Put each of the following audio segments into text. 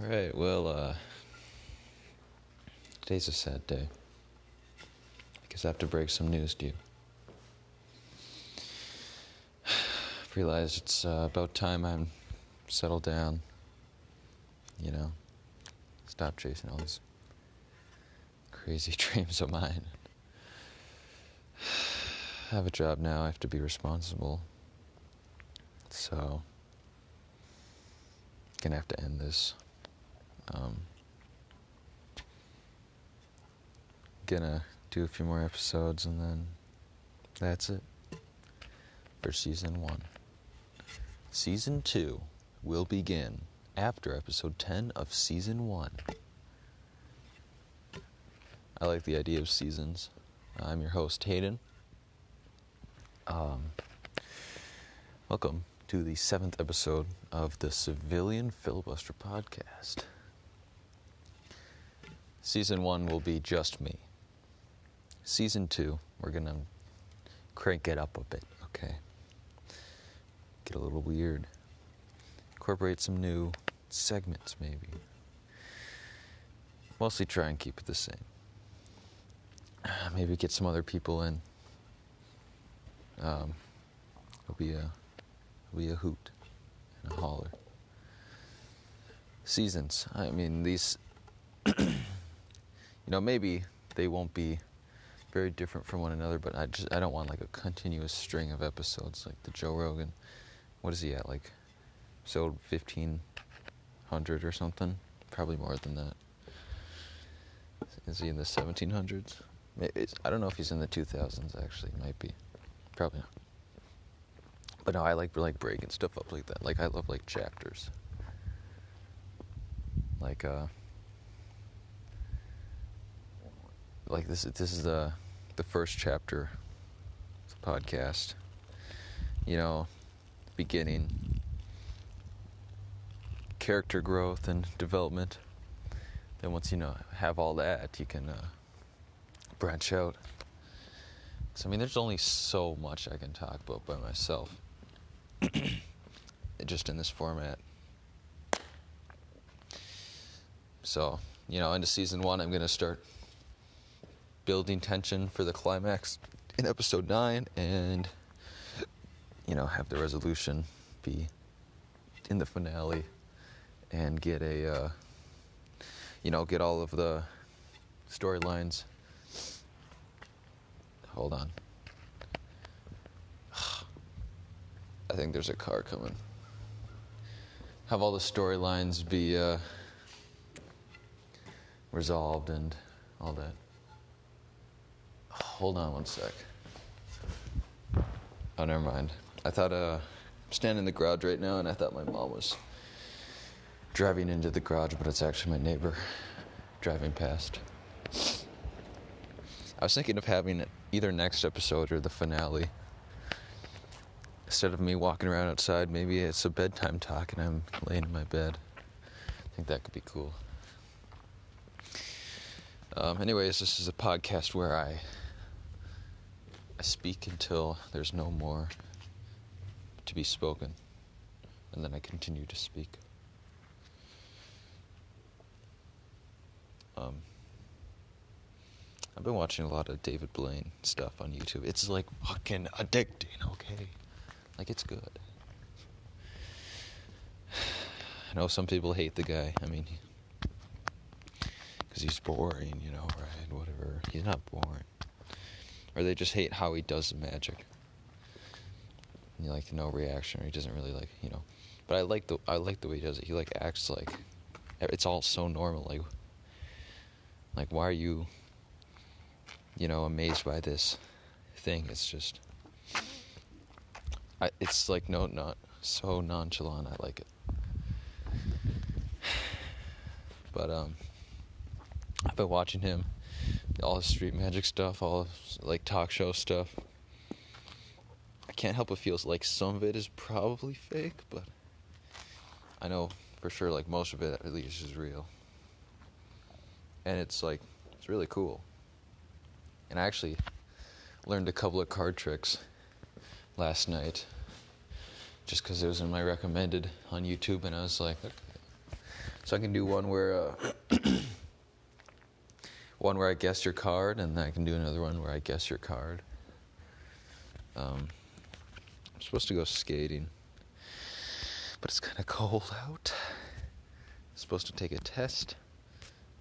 All right, well, uh, today's a sad day. Because I have to break some news to you. I've realized it's uh, about time I'm settled down. You know, stop chasing all these crazy dreams of mine. I have a job now, I have to be responsible. So, gonna have to end this. Um, gonna do a few more episodes and then that's it for season one. Season two will begin after episode 10 of season one. I like the idea of seasons. I'm your host, Hayden. Um, welcome to the seventh episode of the Civilian Filibuster Podcast. Season one will be just me. Season two, we're gonna crank it up a bit, okay? Get a little weird. Incorporate some new segments, maybe. Mostly try and keep it the same. Maybe get some other people in. Um, it'll be a, it'll be a hoot and a holler. Seasons. I mean, these. you know, maybe they won't be very different from one another, but I just I don't want like a continuous string of episodes like the Joe Rogan. What is he at? Like episode fifteen hundred or something? Probably more than that. Is he in the seventeen hundreds? I don't know if he's in the two thousands. Actually, might be. Probably not. But no, I like like breaking stuff up like that. Like I love like chapters. Like uh like this this is the the first chapter of the podcast. You know, beginning character growth and development. Then once you know have all that, you can uh, branch out. So I mean, there's only so much I can talk about by myself, just in this format. So you know, into season one, I'm gonna start building tension for the climax in episode 9 and you know have the resolution be in the finale and get a uh, you know get all of the storylines. Hold on. I think there's a car coming. Have all the storylines be uh, resolved and all that Hold on one sec. Oh, never mind. I thought, uh, I'm standing in the garage right now, and I thought my mom was driving into the garage, but it's actually my neighbor driving past. I was thinking of having either next episode or the finale. Instead of me walking around outside, maybe it's a bedtime talk and I'm laying in my bed. I think that could be cool. Um, anyways, this is a podcast where I I speak until there's no more to be spoken, and then I continue to speak. Um, I've been watching a lot of David Blaine stuff on YouTube. It's like fucking addicting, okay? Like, it's good. I know some people hate the guy. I mean, because he's boring, you know, right? Whatever. He's not boring or they just hate how he does magic. You like no reaction, or he doesn't really like you know. But I like the I like the way he does it. He like acts like it's all so normal. Like like why are you you know amazed by this thing? It's just I, it's like no not so nonchalant. I like it. But um, I've been watching him all the street magic stuff, all like talk show stuff. I can't help but feel like some of it is probably fake, but I know for sure like most of it at least is real. And it's like it's really cool. And I actually learned a couple of card tricks last night just because it was in my recommended on YouTube, and I was like, okay. So I can do one where uh, one where I guess your card, and then I can do another one where I guess your card. Um, I'm supposed to go skating, but it's kind of cold out. I'm supposed to take a test,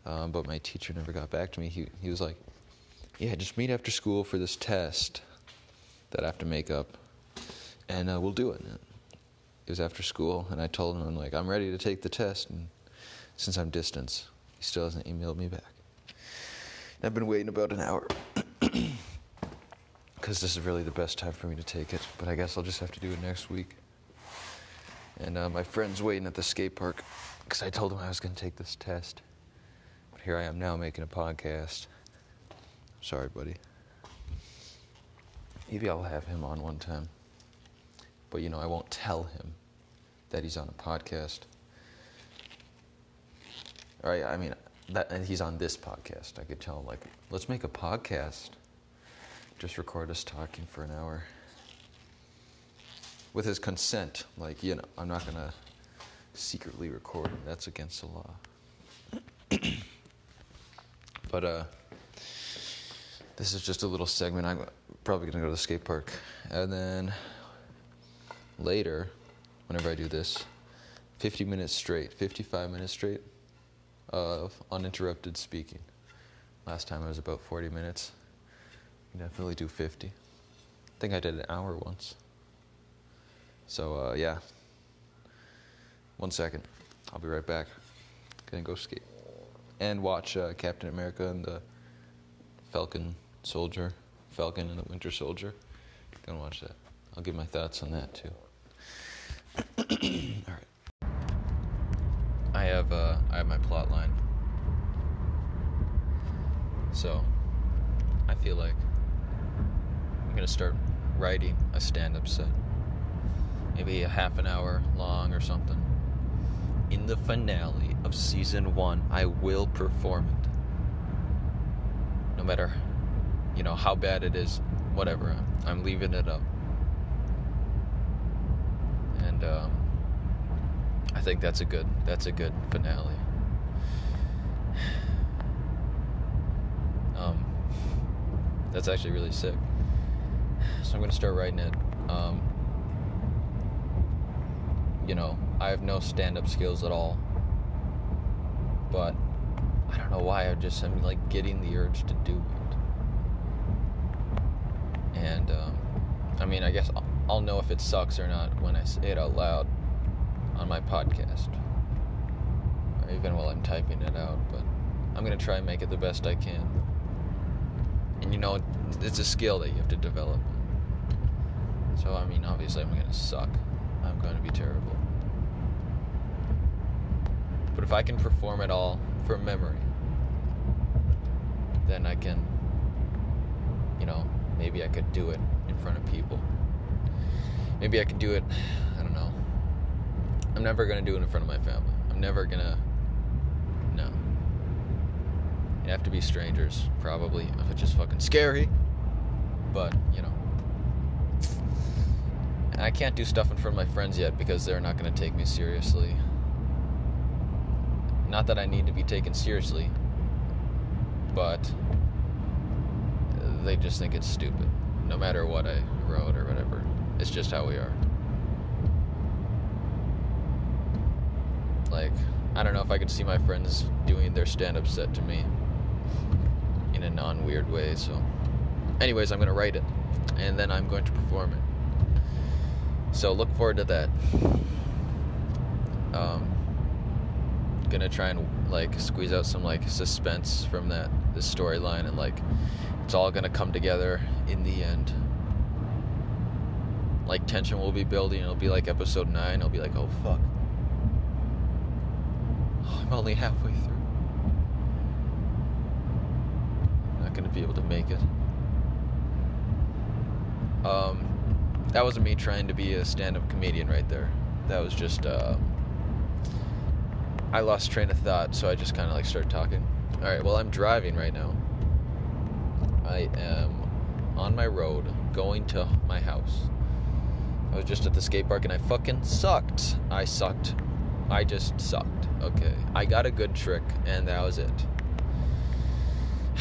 um, but my teacher never got back to me. He he was like, "Yeah, just meet after school for this test that I have to make up, and uh, we'll do it." It was after school, and I told him, "I'm like, I'm ready to take the test," and since I'm distance. He still hasn't emailed me back. I've been waiting about an hour. Because this is really the best time for me to take it. But I guess I'll just have to do it next week. And uh, my friend's waiting at the skate park because I told him I was going to take this test. But here I am now making a podcast. sorry, buddy. Maybe I'll have him on one time. But you know, I won't tell him that he's on a podcast. All right, I mean, that, and he's on this podcast. I could tell like, let's make a podcast. Just record us talking for an hour. With his consent. Like, you know, I'm not going to secretly record him. That's against the law. but, uh, this is just a little segment. I'm probably going to go to the skate park. And then later, whenever I do this, 50 minutes straight, 55 minutes straight of uninterrupted speaking. Last time I was about 40 minutes. You can Definitely do 50. I think I did an hour once. So, uh, yeah. One second. I'll be right back. Gonna go skate. And watch uh, Captain America and the Falcon Soldier. Falcon and the Winter Soldier. Gonna watch that. I'll give my thoughts on that too. All right. I have uh, I have my plot line. So I feel like I'm gonna start writing a stand-up set, maybe a half an hour long or something. In the finale of season one, I will perform it, no matter you know how bad it is. Whatever, I'm leaving it up, and. Um, I think that's a good that's a good finale. Um, that's actually really sick. So I'm gonna start writing it. Um, you know, I have no stand-up skills at all, but I don't know why I just I'm like getting the urge to do it. And um, I mean, I guess I'll, I'll know if it sucks or not when I say it out loud on my podcast, or even while I'm typing it out. But I'm gonna try and make it the best I can. And you know, it's a skill that you have to develop. So I mean, obviously, I'm gonna suck. I'm going to be terrible. But if I can perform it all from memory, then I can, you know, maybe I could do it in front of people. Maybe I could do it I'm never gonna do it in front of my family. I'm never gonna. No. You have to be strangers, probably, it's just fucking scary. But, you know. And I can't do stuff in front of my friends yet because they're not gonna take me seriously. Not that I need to be taken seriously, but they just think it's stupid. No matter what I wrote or whatever. It's just how we are. Like, I don't know if I could see my friends doing their stand up set to me in a non weird way. So, anyways, I'm going to write it and then I'm going to perform it. So, look forward to that. Um, gonna try and like squeeze out some like suspense from that this storyline and like it's all gonna come together in the end like tension will be building it'll be like episode 9 it'll be like oh fuck I'm only halfway through. I'm not to be able to make it. Um, that wasn't me trying to be a stand-up comedian right there. That was just uh, I lost train of thought, so I just kind of like started talking. All right, well I'm driving right now. I am on my road going to my house. I was just at the skate park and I fucking sucked. I sucked I just sucked. Okay. I got a good trick, and that was it.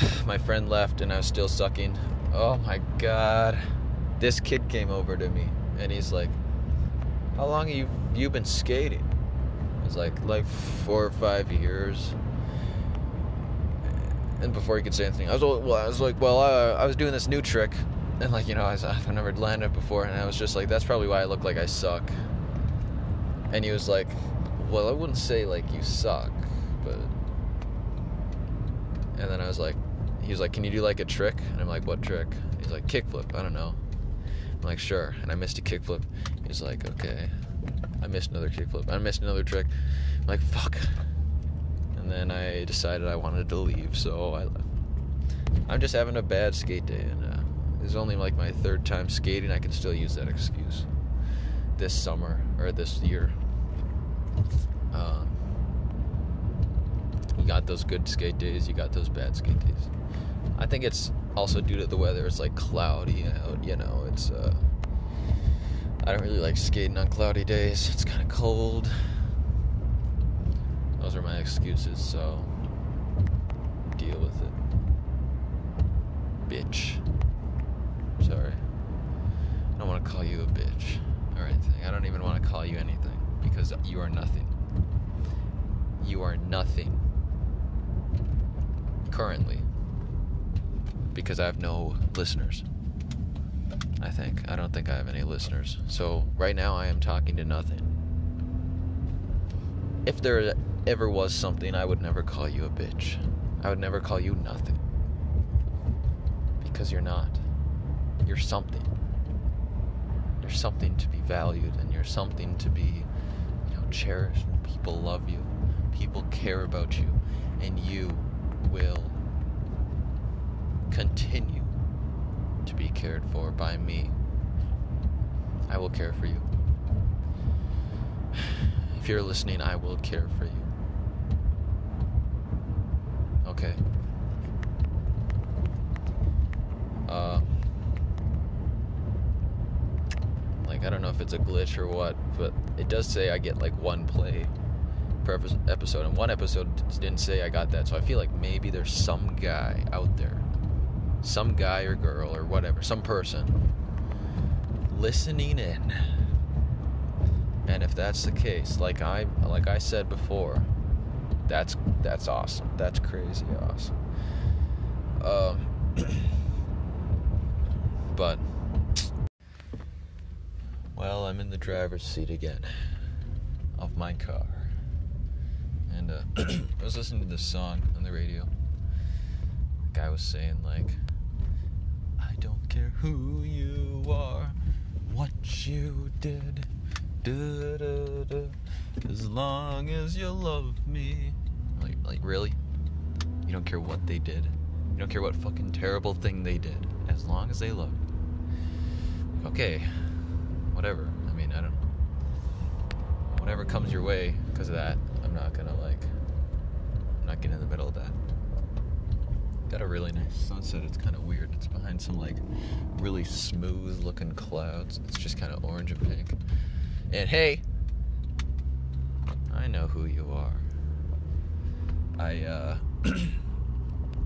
my friend left, and I was still sucking. Oh my god. This kid came over to me, and he's like, How long have you, you been skating? I was like, Like four or five years. And before he could say anything, I was well. I was like, well, uh, I was doing this new trick, and like you know, I was, I've never landed before, and I was just like, that's probably why I look like I suck. And he was like, well, I wouldn't say like you suck, but. And then I was like, he was like, can you do like a trick? And I'm like, what trick? He's like, kickflip. I don't know. I'm like, sure. And I missed a kickflip. He's like, okay. I missed another kickflip. I missed another trick. I'm like, fuck and then I decided I wanted to leave, so I left. I'm just having a bad skate day, and uh, it's only like my third time skating. I can still use that excuse this summer or this year. Um, you got those good skate days, you got those bad skate days. I think it's also due to the weather. It's like cloudy out, you know. It's uh, I don't really like skating on cloudy days. It's kind of cold. Those are my excuses, so deal with it. Bitch. Sorry. I don't want to call you a bitch or anything. I don't even want to call you anything because you are nothing. You are nothing currently because I have no listeners. I think. I don't think I have any listeners. So right now I am talking to nothing. If there ever was something, I would never call you a bitch. I would never call you nothing. Because you're not. You're something. You're something to be valued and you're something to be, you know, cherished people love you. People care about you and you will continue to be cared for by me. I will care for you. If you're listening, I will care for you. Okay. Uh, like, I don't know if it's a glitch or what, but it does say I get like one play episode, and one episode didn't say I got that, so I feel like maybe there's some guy out there, some guy or girl or whatever, some person listening in. And if that's the case, like I like I said before, that's that's awesome. That's crazy awesome. Um, but well, I'm in the driver's seat again of my car, and uh, I was listening to this song on the radio. The guy was saying like, "I don't care who you are, what you did." Da, da, da, as long as you love me. Like, like really? You don't care what they did. You don't care what fucking terrible thing they did. As long as they love. Okay, whatever. I mean, I don't. know. Whatever comes your way because of that, not gonna like. I'm not getting in the middle of that. Got a really nice sunset. It's kind of weird. It's behind some like really smooth looking clouds. It's just kind of orange and pink. And hey, I know who you are. I uh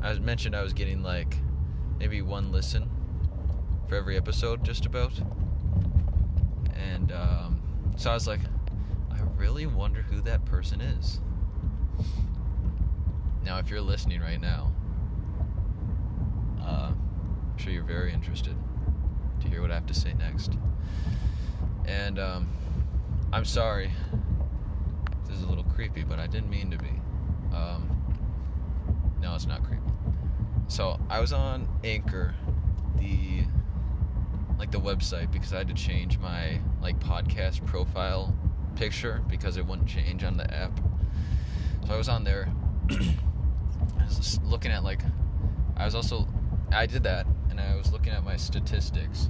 I was mentioned I was getting like maybe one listen for every episode just about. And um so I was like really wonder who that person is. Now if you're listening right now, uh, I'm sure you're very interested to hear what I have to say next. And um I'm sorry. This is a little creepy, but I didn't mean to be. Um, no, it's not creepy. So I was on Anchor, the like the website, because I had to change my like podcast profile picture because it wouldn't change on the app. So I was on there. I was looking at like I was also I did that and I was looking at my statistics.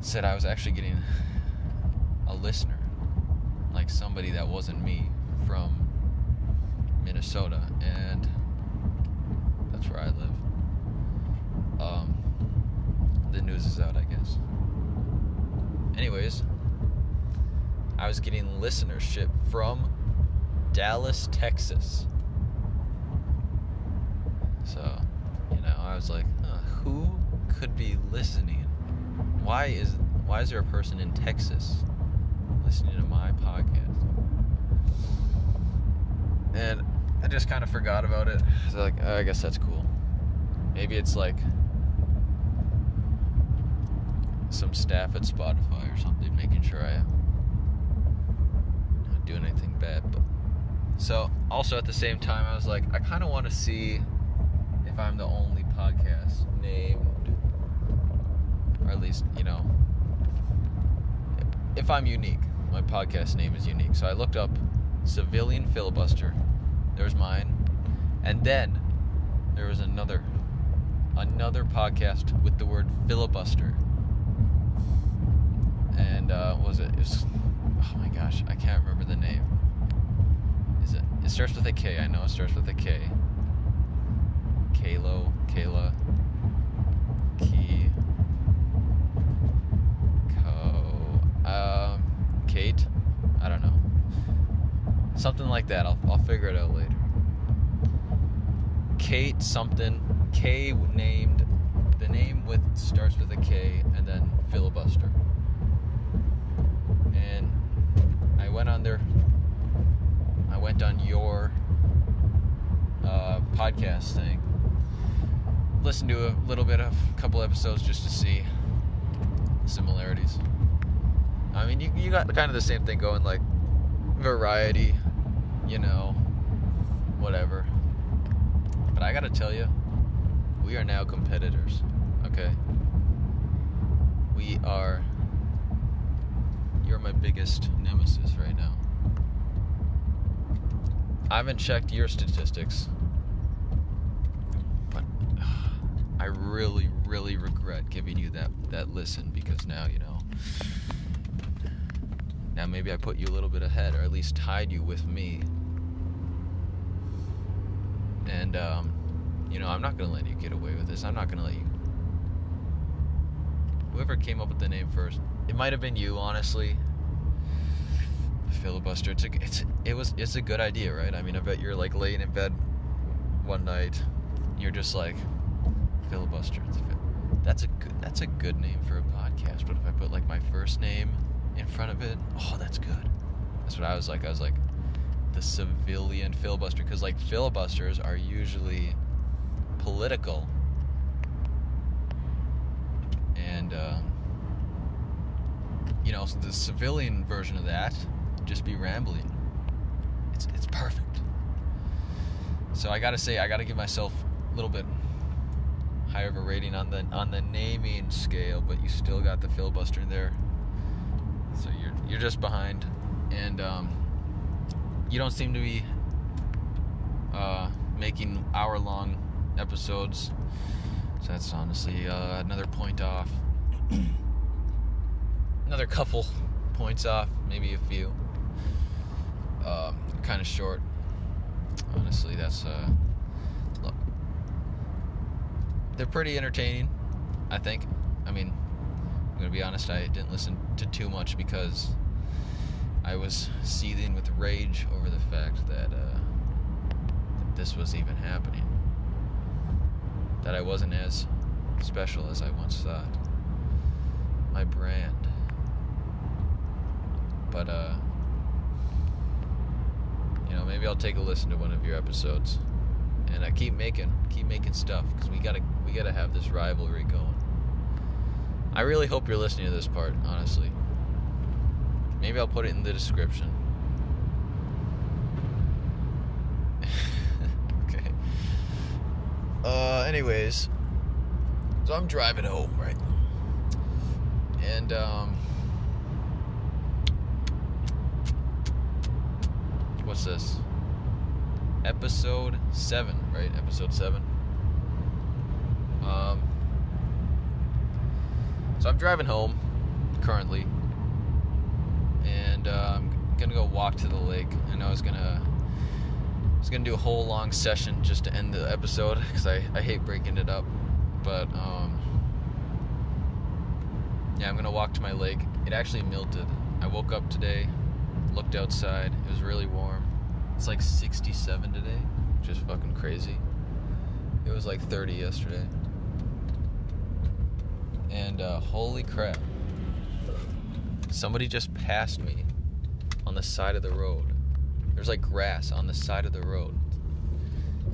Said I was actually getting a listener, like somebody that wasn't me from Minnesota, and that's where I live. Um, the news is out, I guess. Anyways, I was getting listenership from Dallas, Texas. So, you know, I was like, uh, who could be listening? Why is why is there a person in Texas listening to my podcast? And I just kind of forgot about it. So like, oh, I guess that's cool. Maybe it's like some staff at Spotify or something making sure I doing anything bad. But so also at the same time, I was like, I kind of want to see if I'm the only podcast named, or at least you know, if I'm unique. My podcast name is unique. So I looked up civilian filibuster. There's mine, and then there was another another podcast with the word filibuster. And uh, was it? it was, oh my gosh, I can't remember the name. Is it? It starts with a K. I know it starts with a K. Kalo, Kayla, Key, Co, um, Kate. I don't know. Something like that. I'll, I'll figure it out later. Kate something. K named. The name with starts with a K and then filibuster. And I went on there. I went on your uh, podcast thing. Listened to a little bit of a couple episodes just to see similarities. I mean, you, you got kind of the same thing going, like variety, you know, whatever. But I gotta tell you, we are now competitors, okay? We are. You're my biggest nemesis right now. I haven't checked your statistics, but I really, really regret giving you that, that listen because now, you know, now maybe I put you a little bit ahead or at least tied you with me. And, um, you know, I'm not to let you get away with this. I'm not to let you. Whoever came up with the name first, it might have been you, honestly. Filibuster. It's a, it's it was it's a good idea, right? I mean, I bet you're like laying in bed one night, you're just like filibuster. That's a good that's a good name for a podcast. But if I put like my first name in front of it, oh, that's good. That's what I was like. I was like the civilian filibuster because like filibusters are usually political and um, you know the civilian version of that just be rambling it's it's perfect so i gotta say i gotta give myself a little bit higher of a rating on the on the naming scale but you still got the filibuster in there so you're you're just behind and um, you don't seem to be uh, making hour long episodes. So that's honestly uh, another point off. another couple points off, maybe a few. Um, kind of short. Honestly, that's uh, look. They're pretty entertaining, I think. I mean, I'm gonna be honest. I didn't listen to too much because I was seething with rage over the fact that, uh, that this was even happening that I wasn't as special as I once thought. My brand. But, uh, you know, maybe I'll take a listen to one of your episodes. And I keep making, keep making stuff because we gotta, we gotta have this rivalry going. I really hope you're listening to this part, honestly. Maybe I'll put it in the description. Okay. Uh, anyways, so I'm driving home, right? And, um, what's this? Episode 7, right? Episode 7. Um, so I'm driving home currently, and uh, I'm gonna go walk to the lake. I know I was gonna I was gonna do a whole long session just to end the episode because I, I hate breaking it up. But um, yeah, I'm gonna walk to my lake. It actually melted. I woke up today looked outside. It was really warm. It's like 67 today, which is fucking crazy. It was like 30 yesterday. And uh, holy crap. Somebody just passed me on the side of the road. There's like grass on the side of the road.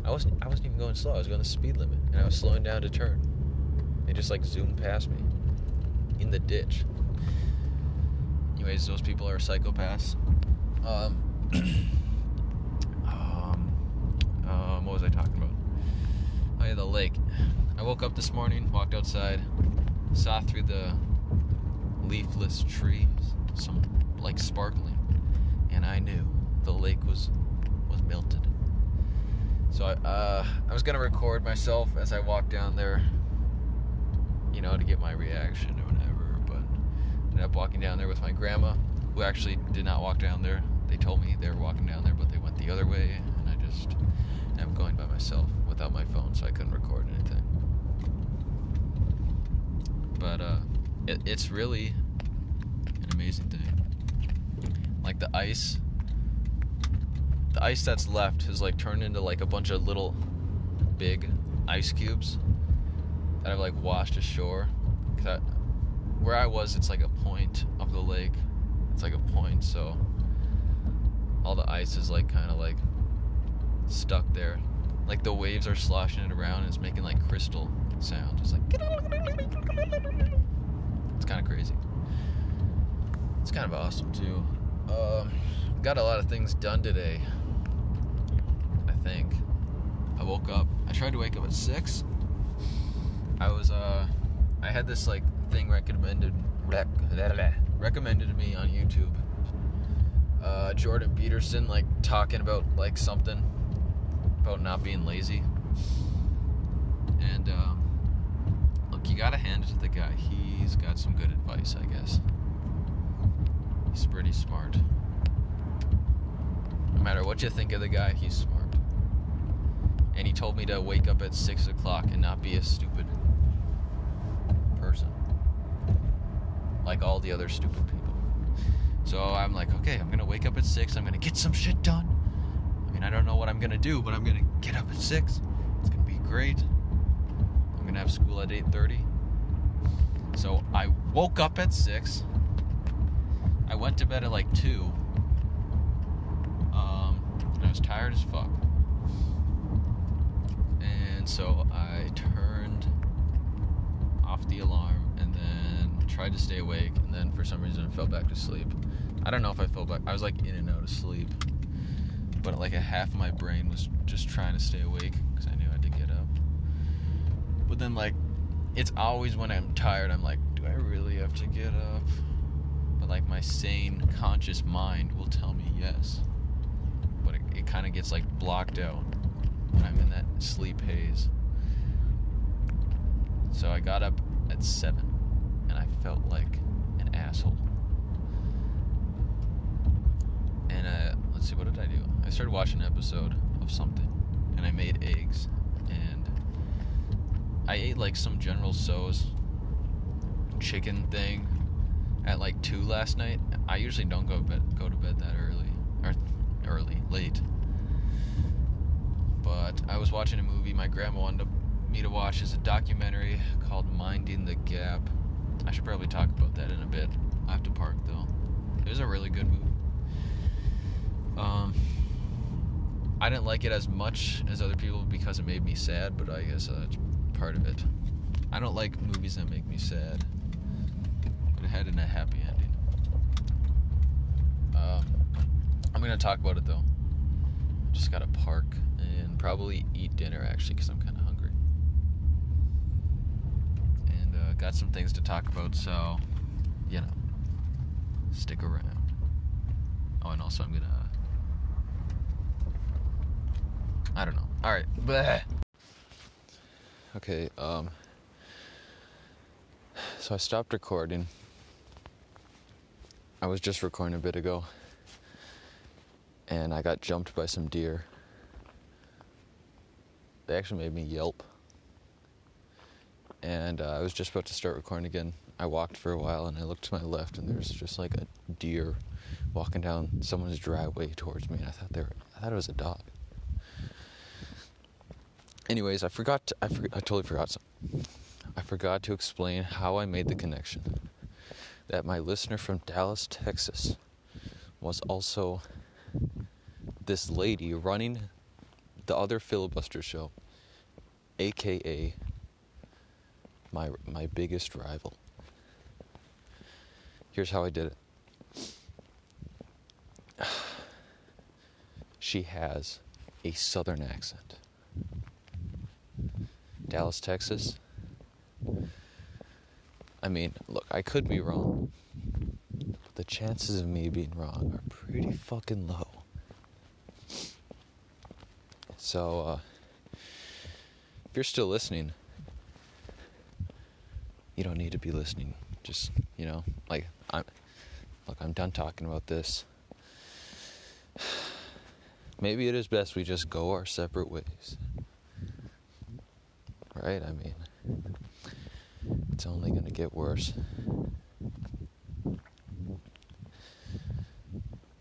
I wasn't I wasn't even going slow. I was going the speed limit and I was slowing down to turn. They just like zoomed past me in the ditch. Anyways, those people are psychopaths. Um, was I talking about? Oh yeah, the lake. I woke up this morning, walked outside, saw through the leafless trees some like sparkling, and I knew the lake was was melted. So I, uh, I was gonna record myself as I walked down there, you know, to get my reaction or whatever. But I ended up walking down there with my grandma, who actually did not walk down there. They told me they were walking down there, but they went the other way, and I just am going by myself without my phone, so I couldn't record anything. But uh, it, it's really an amazing thing. Like the ice the ice that's left has like turned into like a bunch of little big ice cubes that have like washed ashore. Cause I, where I was, it's like a point of the lake. It's like a point, so all the ice is like kind of like stuck there. Like the waves are sloshing it around and it's making like crystal sound. It's like it's kind of crazy. It's kind of awesome too. Um, got a lot of things done today I think. I woke up. I tried to wake up at six. I was uh, I had this like thing recommended rec- recommended to me on YouTube. Uh, Jordan Peterson like talking about like something about not being lazy. And um, look, you gotta hand it to the guy. He's got some good advice, I guess. He's pretty smart. No matter what you think of the guy, he's smart and he told me to wake up at six o'clock and not be a stupid person like all the other stupid people. So I'm like, okay, I'm gonna wake up at six. I'm gonna get some shit done. I don't know what I'm gonna do, but I'm gonna get up at six. It's gonna be great. I'm gonna have school at 8:30. So I woke up at six. I went to bed at like two. Um, I was tired as fuck. And so I turned off the alarm and then tried to stay awake. And then for some reason I fell back to sleep. I don't know if I fell back. I was like in and out of sleep. But like a half of my brain was just trying to stay awake because I knew I had to get up. But then like it's always when I'm tired, I'm like, do I really have to get up? But like my sane, conscious mind will tell me yes. But it, it kind of gets like blocked out when I'm in that sleep haze. So I got up at 7 and I felt like an asshole. And uh, let's see, what started watching an episode of something and I made eggs. And I ate like some General Tso's chicken thing at like 2 last night. I usually don't go, bed, go to bed that early. Or early, late. But I was watching a movie my grandma wanted me to watch. It's a documentary called Minding the Gap. I should probably talk about that in a bit. I have to park though. It was a really good movie. Um, I didn't like it as much as other people because it made me sad, but I guess uh, that's part of it. I don't like movies that make me sad, but it had in a happy ending. Um, I'm gonna talk about it though. Just gotta park and probably eat dinner actually because I'm kind of hungry. And uh, got some things to talk about, so, you know, stick around. Oh, and also I'm gonna. I don't know. All right. Okay. Um. So I stopped recording. I was just recording a bit ago, and I got jumped by some deer. They actually made me yelp. And uh, I was just about to start recording again. I walked for a while and I looked to my left and there's just like a deer walking down someone's driveway towards me, and I thought they were, I thought it was a dog. Anyways, I forgot. To, I, for, I totally forgot. I forgot to explain how I made the connection that my listener from Dallas, Texas, was also this lady running the other filibuster show, aka my my biggest rival. Here's how I did it. She has a southern accent. Dallas, Texas. I mean, look, I could be wrong. But the chances of me being wrong are pretty fucking low. So, uh, if you're still listening, you don't need to be listening. Just, you know, like, I'm, look, I'm done talking about this. Maybe it is best we just go our separate ways. Right? I mean, it's only going to get worse.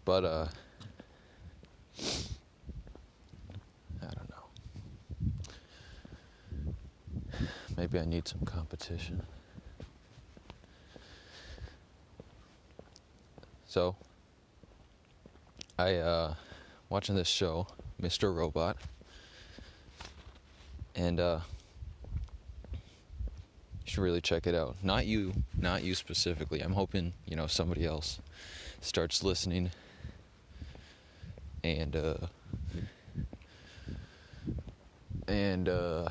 But, uh, I don't know. Maybe I need some competition. So, I, uh, watching this show, Mr. Robot, and, uh, you should really check it out. Not you, not you specifically. I'm hoping, you know, somebody else starts listening and uh and uh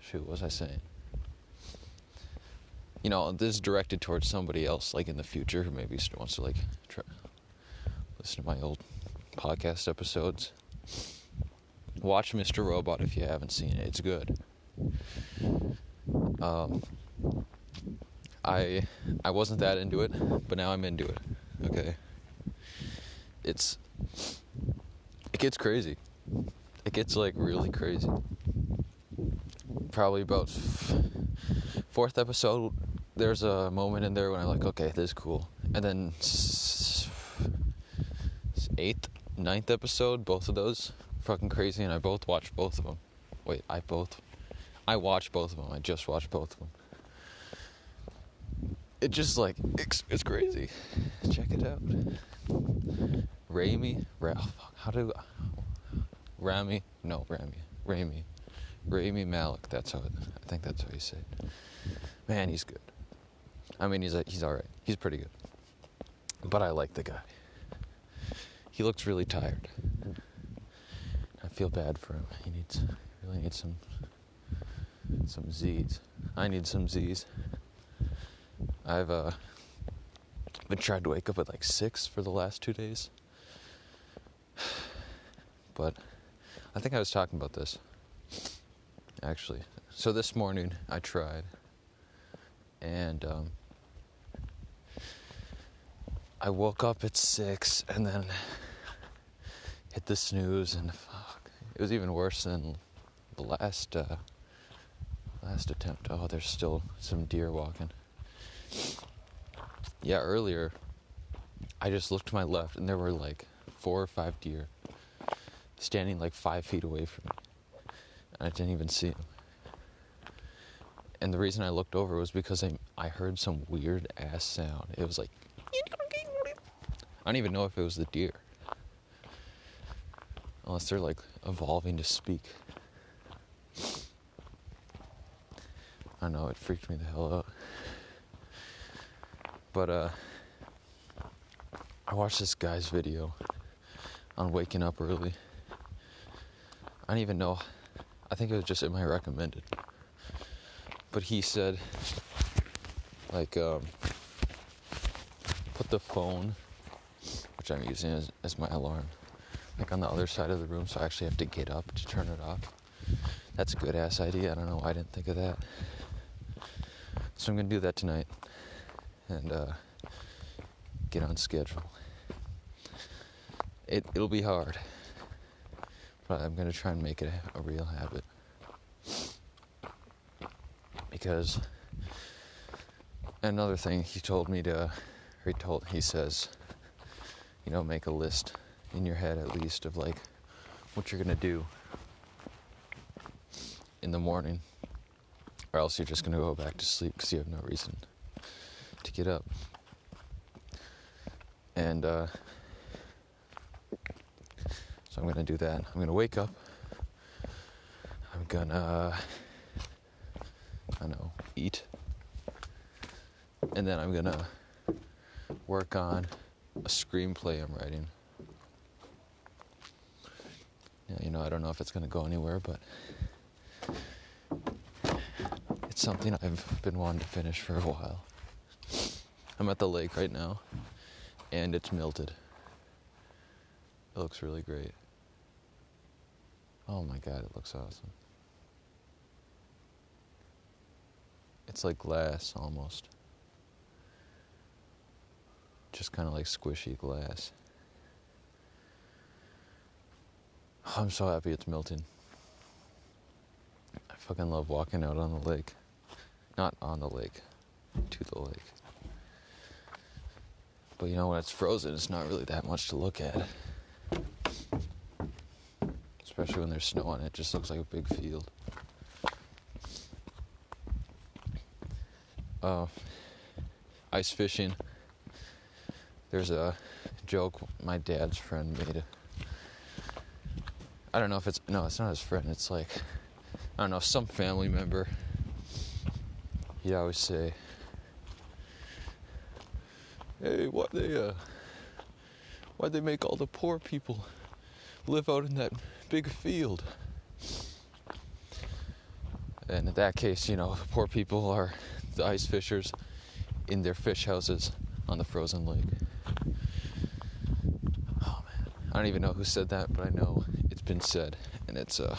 shoot, what was I saying? You know, this is directed towards somebody else like in the future who maybe wants to like try listen to my old podcast episodes. Watch Mr. Robot if you haven't seen it. It's good. Um, I I wasn't that into it, but now I'm into it. Okay. It's it gets crazy. It gets like really crazy. Probably about f- fourth episode, there's a moment in there when I'm like, okay, this is cool, and then s- eighth, ninth episode, both of those, fucking crazy, and I both watched both of them. Wait, I both I watched both of them. I just watched both of them. It just like it's, it's crazy. Check it out. Rami, Ra- oh, how do Rami? No, Rami, Rami, Rami Malek. That's how it, I think that's how you say it. Man, he's good. I mean, he's a, he's all right. He's pretty good. But I like the guy. He looks really tired. I feel bad for him. He needs really needs some some Z's. I need some Z's. I've uh, been trying to wake up at like six for the last two days, but I think I was talking about this actually. So this morning I tried, and um, I woke up at six and then hit the snooze, and fuck, it was even worse than the last. Uh, Last attempt. Oh, there's still some deer walking. Yeah, earlier, I just looked to my left and there were like four or five deer standing like five feet away from me. And I didn't even see them. And the reason I looked over was because I, I heard some weird ass sound. It was like, I don't even know if it was the deer. Unless they're like evolving to speak. I know it freaked me the hell out. But uh I watched this guy's video on waking up early. I don't even know. I think it was just in my recommended. But he said like um put the phone which I'm using as, as my alarm like on the other side of the room so I actually have to get up to turn it off. That's a good ass idea. I don't know why I didn't think of that. So I'm gonna do that tonight and uh, get on schedule. It it'll be hard, but I'm gonna try and make it a, a real habit because another thing he told me to, he told he says you know, make a list in your head at least of like what you're gonna do in the morning, or else you're just gonna go back to sleep because you have no reason to get up. And uh, so I'm gonna do that. I'm gonna wake up. I'm gonna, I don't know, eat. And then I'm gonna work on a screenplay I'm writing. Yeah, you know, I don't know if it's gonna go anywhere, but something I've been wanting to finish for a while. I'm at the lake right now, and it's melted. It looks really great. Oh my god, it looks awesome. It's like glass almost. Just kind of like squishy glass. I'm so happy it's melting. I fucking love walking out on the lake. Not on the lake, to the lake. But you know, when it's frozen, it's not really that much to look at. Especially when there's snow on it, it just looks like a big field. Uh, ice fishing. There's a joke my dad's friend made. I don't know if it's no, it's not his friend. It's like I don't know some family member. He'd always say, "Hey, what they uh, why'd they make all the poor people live out in that big field?" And in that case, you know, the poor people are the ice fishers in their fish houses on the frozen lake. Oh man, I don't even know who said that, but I know it's been said, and it's a uh,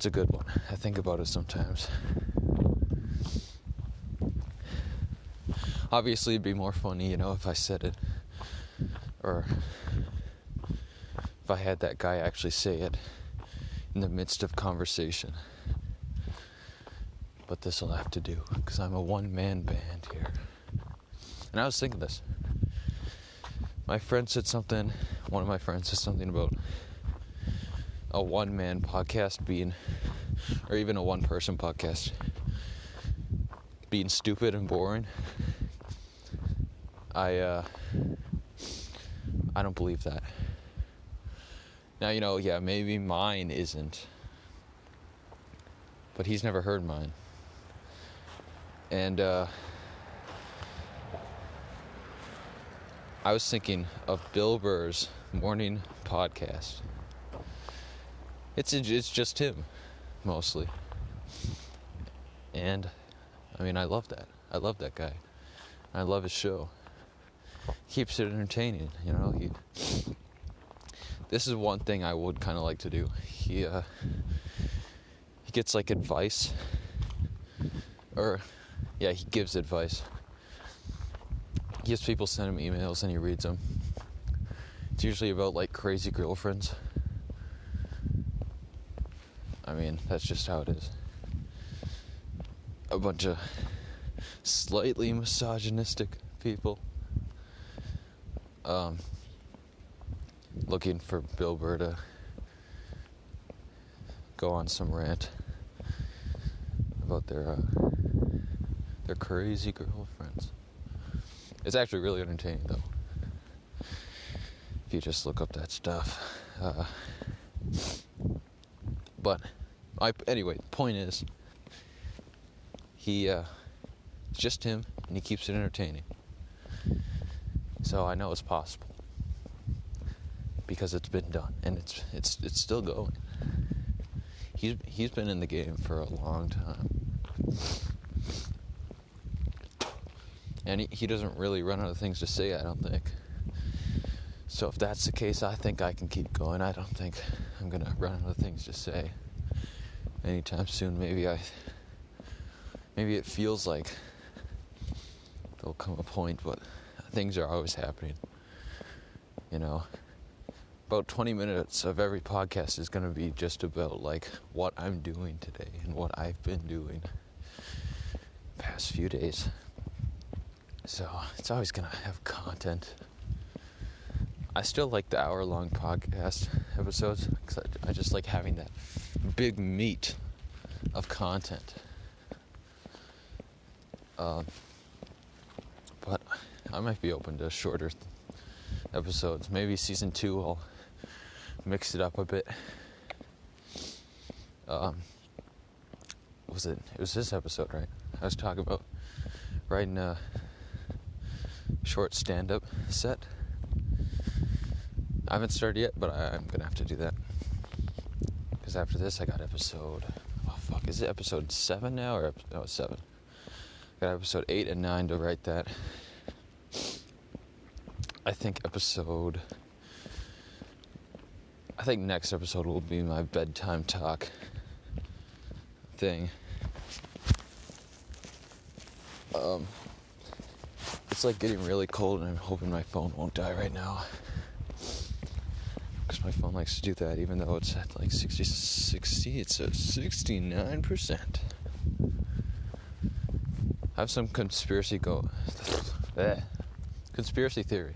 it's a good one. I think about it sometimes. Obviously, it'd be more funny, you know, if I said it, or if I had that guy actually say it in the midst of conversation but this will have to do because I'm a one man band here. And I was thinking this. My friend said something, one of my friends said something about a one man podcast being, or even a one person podcast being stupid and boring. I, uh, I don't believe that. Now, you know, yeah, maybe mine isn't, but he's never heard mine and uh, I was thinking of Bill Burr's morning podcast. It's it's just him, mostly, and I mean I love that. I love that guy. I love his show. Keeps it entertaining, you know. He. This is one thing I would kind of like to do. He uh, he gets like advice, or yeah, he gives advice. He gives people send him emails and he reads them. It's usually about like crazy girlfriends. I mean, that's just how it is. A bunch of slightly misogynistic people um, looking for Bill Burr to go on some rant about their uh, they're crazy girlfriends. It's actually really entertaining though. If you just look up that stuff. Uh, but I, anyway, the point is, he uh, it's just him, and he keeps it entertaining. So I know it's possible because it's been done, and it's it's it's still going. He's he's been in the game for a long time and he, he doesn't really run out of things to say, I don't think. So if that's the case, I think I can keep going. I don't think I'm gonna run out of things to say anytime soon. Maybe I, maybe it feels like there'll come a point, but things are always happening. You know, about 20 minutes of every podcast is gonna be just about like what I'm doing today and what I've been doing past few days. So it's always gonna have content. I still like the hour long podcast episodes because I, I just like having that big meat of content. Um, but I might be open to shorter episodes. Maybe season two I'll mix it up a bit. Um, was it? It was this episode, right? I was talking about writing a short stand-up set. I haven't started yet, but I, am gonna have to do that because after this, I got episode. Oh fuck! Is it episode seven now or no seven? I got episode eight and nine to write that. I think episode. I think next episode will be my bedtime talk thing. Um, it's like getting really cold, and I'm hoping my phone won't die right now. My phone likes to do that, even though it's at like 60, 60 it's at 69%. I have some conspiracy go. Eh, conspiracy theory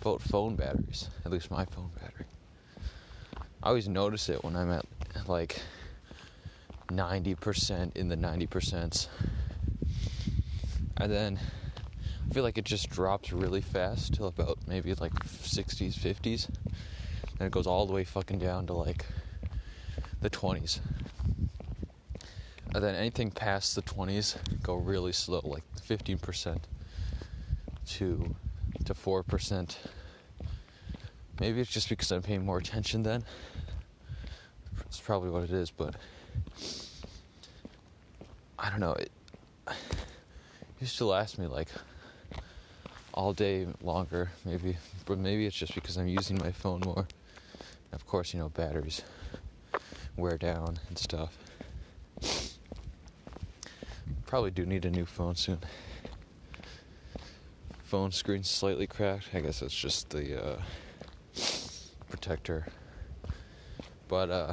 about phone batteries, at least my phone battery. I always notice it when I'm at like 90% in the 90%. And then I feel like it just drops really fast till about maybe like 60s, 50s. And it goes all the way fucking down to like the 20s. And then anything past the 20s go really slow, like 15% to to 4%. Maybe it's just because I'm paying more attention then. It's probably what it is, but I don't know. It used to last me like all day longer, maybe, but maybe it's just because I'm using my phone more. Of course, you know, batteries wear down and stuff. Probably do need a new phone soon. Phone screen slightly cracked. I guess it's just the uh, protector. But uh,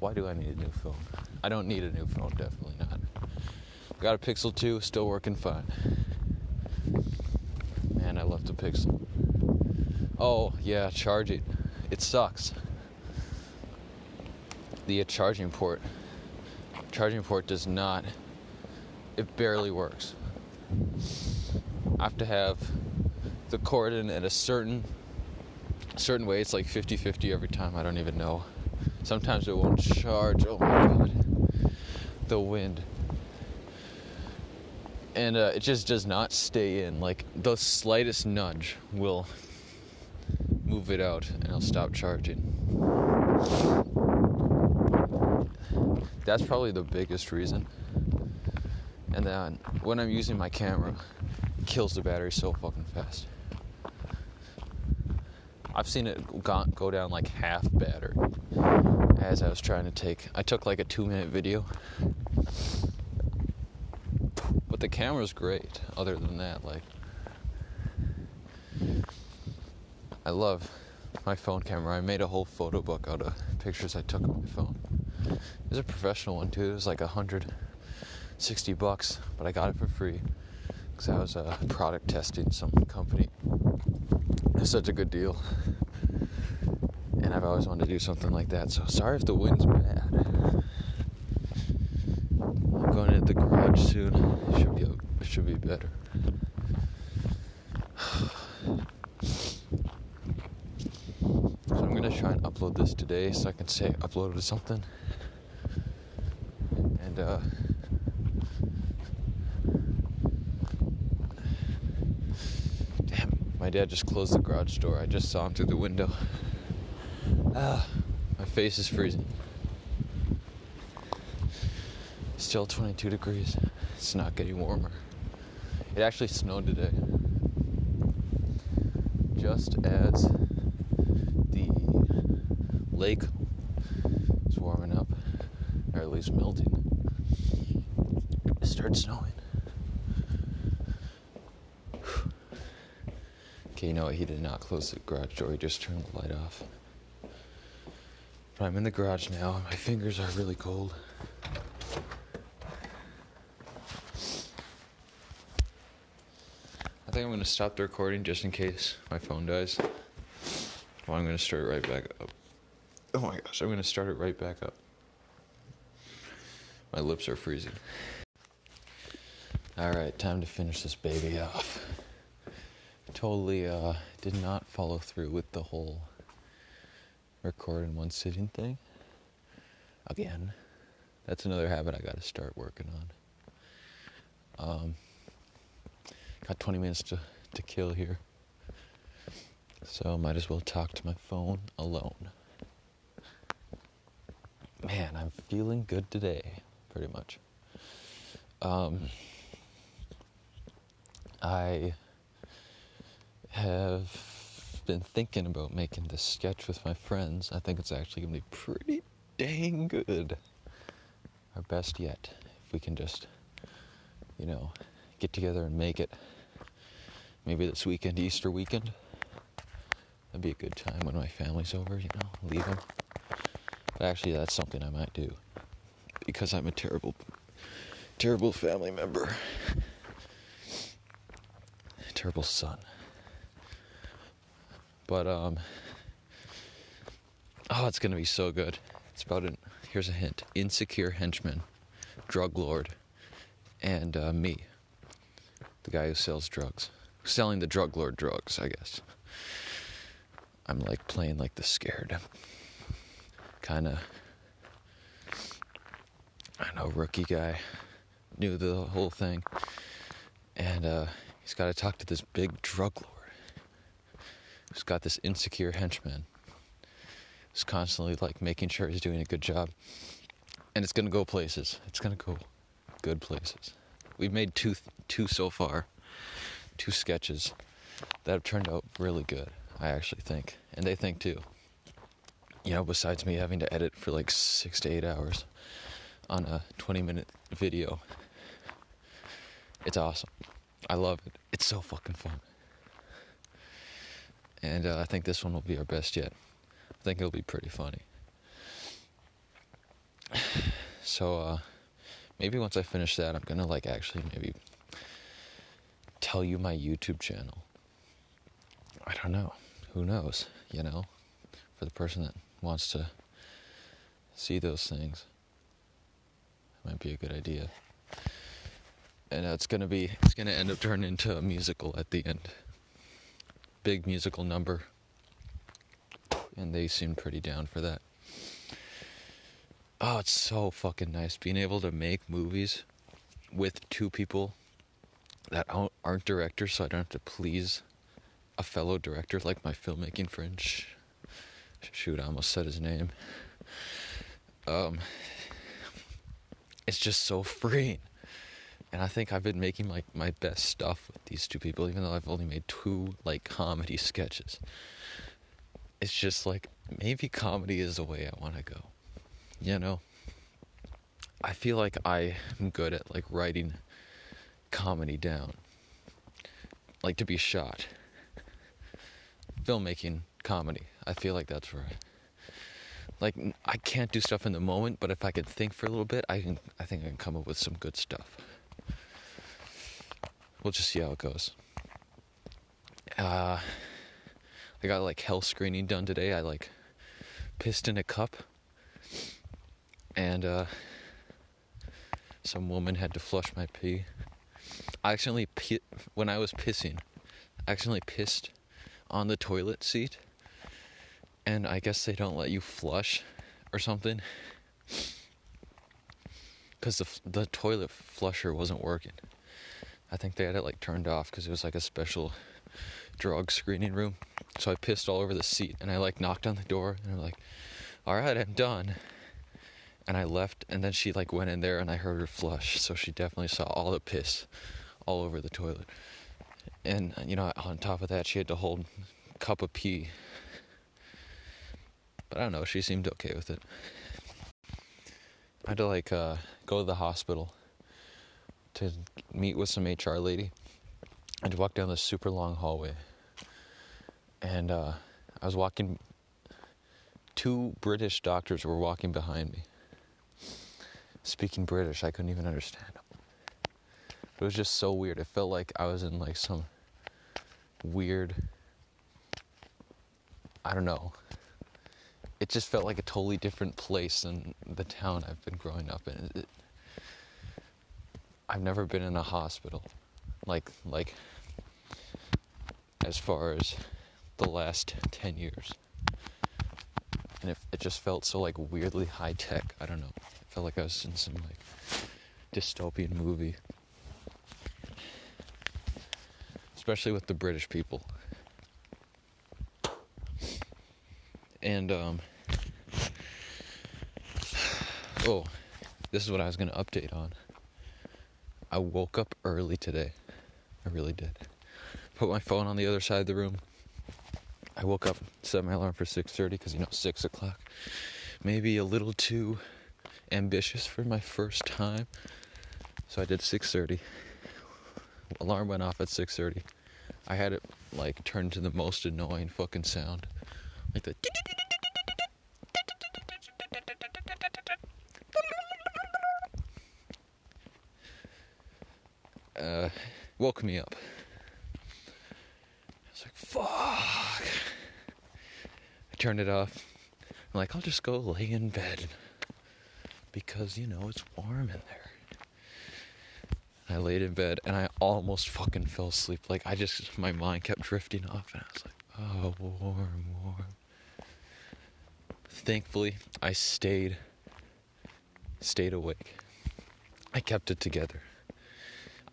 why do I need a new phone? I don't need a new phone, definitely not. Got a Pixel 2, still working fine. Man, I love the Pixel. Oh, yeah, charging. It It sucks. The charging port. Charging port does not, it barely works. I have to have the cord in at a certain certain way. It's like 50-50 every time. I don't even know. Sometimes it won't charge. Oh my god. The wind. And uh, it just does not stay in. Like the slightest nudge will move it out and it'll stop charging. That's probably the biggest reason. And then when I'm using my camera, it kills the battery so fucking fast. I've seen it go down like half battery as I was trying to take. I took like a two minute video. But the camera's great, other than that. Like, I love my phone camera. I made a whole photo book out of pictures I took on my phone. It was a professional one too. It was like hundred sixty bucks, but I got it for free because I was uh, product testing some company. It's such a good deal, and I've always wanted to do something like that. So sorry if the wind's bad. I'm going into the garage soon. It should be it should be better. So I'm gonna try and upload this today so I can say I uploaded something. And uh damn, My dad just closed the garage door. I just saw him through the window. Ah, my face is freezing. Still 22 degrees. It's not getting warmer. It actually snowed today. Just as lake is warming up, or at least melting, it started snowing. Okay, you know what? He did not close the garage door. He just turned the light off. But I'm in the garage now. My fingers are really cold. I think I'm gonna stop the recording just in case my phone dies. Well, I'm gonna start right back up. Oh my gosh, I'm gonna start it right back up. My lips are freezing. Alright, time to finish this baby off. Totally uh, did not follow through with the whole record in one sitting thing. Again, that's another habit I gotta start working on. Um, got 20 minutes to, to kill here. So might as well talk to my phone alone. Man, I'm feeling good today, pretty much. Um, I have been thinking about making this sketch with my friends. I think it's actually going to be pretty dang good. Our best yet. If we can just, you know, get together and make it. Maybe this weekend, Easter weekend. That'd be a good time when my family's over, you know, leave them. Actually, that's something I might do. Because I'm a terrible, terrible family member. Terrible son. But, um, oh, it's gonna be so good. It's about an, here's a hint insecure henchman, drug lord, and uh, me, the guy who sells drugs. Selling the drug lord drugs, I guess. I'm like playing like the scared, kind of, I know, rookie guy. Knew the whole thing. And uh, he's got to talk to this big drug lord who's got this insecure henchman who's constantly like making sure he's doing a good job. And it's going to go places. It's going to go good places. We've made two two so far. Two sketches that have turned out really good. I actually think, and they think too. You know, besides me having to edit for like 6 to 8 hours on a 20 minute video. It's awesome. I love it. It's so fucking fun. And uh, I think this one will be our best yet. I think it'll be pretty funny. So uh, maybe once I finish that, I'm gonna like actually maybe tell you my YouTube channel. I don't know. Who knows? You know, for the person that wants to see those things, might be a good idea. And it's gonna be, it's gonna end up turning into a musical at the end. Big musical number, and they seem pretty down for that. Oh, it's so fucking nice being able to make movies with two people that aren't directors, so I don't have to please a fellow director like my filmmaking friend. Shoot, I almost said his name. Um, it's just so freeing, and I think I've been making like my best stuff with these two people, even though I've only made two like comedy sketches. It's just like maybe comedy is the way I want to go you know? I feel like i am good at like writing comedy down. Like to be shot. Filmmaking comedy i feel like that's where like i can't do stuff in the moment but if i could think for a little bit i can i think i can come up with some good stuff. We'll just see how it goes. Uh i got like health screening done today. I like pissed in a cup. And uh, some woman had to flush my pee. I accidentally when I was pissing, I accidentally pissed on the toilet seat, and I guess they don't let you flush or something because the the toilet flusher wasn't working. I think they had it like turned off because it was like a special drug screening room. So I pissed all over the seat, and I like knocked on the door, and I'm like, "All right, I'm done." and I left, and then she like went in there, and I heard her flush, so she definitely saw all the piss all over the toilet. And you know, on top of that, she had to hold a cup of pee. But I don't know, she seemed okay with it. I had to like uh, go to the hospital to meet with some HR lady. I had to walk down this super long hallway, and uh, I was walking. Two British doctors were walking behind me speaking British. I couldn't even understand them. It was just so weird. It felt like I was in like some weird. I don't know. It just felt like a totally different place than the town I've been growing up in. It, I've never been in a hospital, like like as far as the last ten years, and it, it just felt so like weirdly high tech. I don't know. It felt like I was in some like dystopian movie especially with the British people. And um oh, this is what I was going to update on. I woke up early today. I really did. Put my phone on the other side of the room. I woke up, set my alarm for 6:30 because you know 6 o'clock. Maybe a little too ambitious for my first time. So I did 6:30 alarm went off at 6:30. I had it like turned to the most annoying fucking sound, like the. Uh, woke me up. I was like, "Fuck!" I turned it off. I'm like, "I'll just go lay in bed because you know it's warm in there." I laid in bed and I almost fucking fell asleep. Like I just, my mind kept drifting off, and I was like, "Oh, warm, warm." Thankfully, I stayed, stayed awake. I kept it together.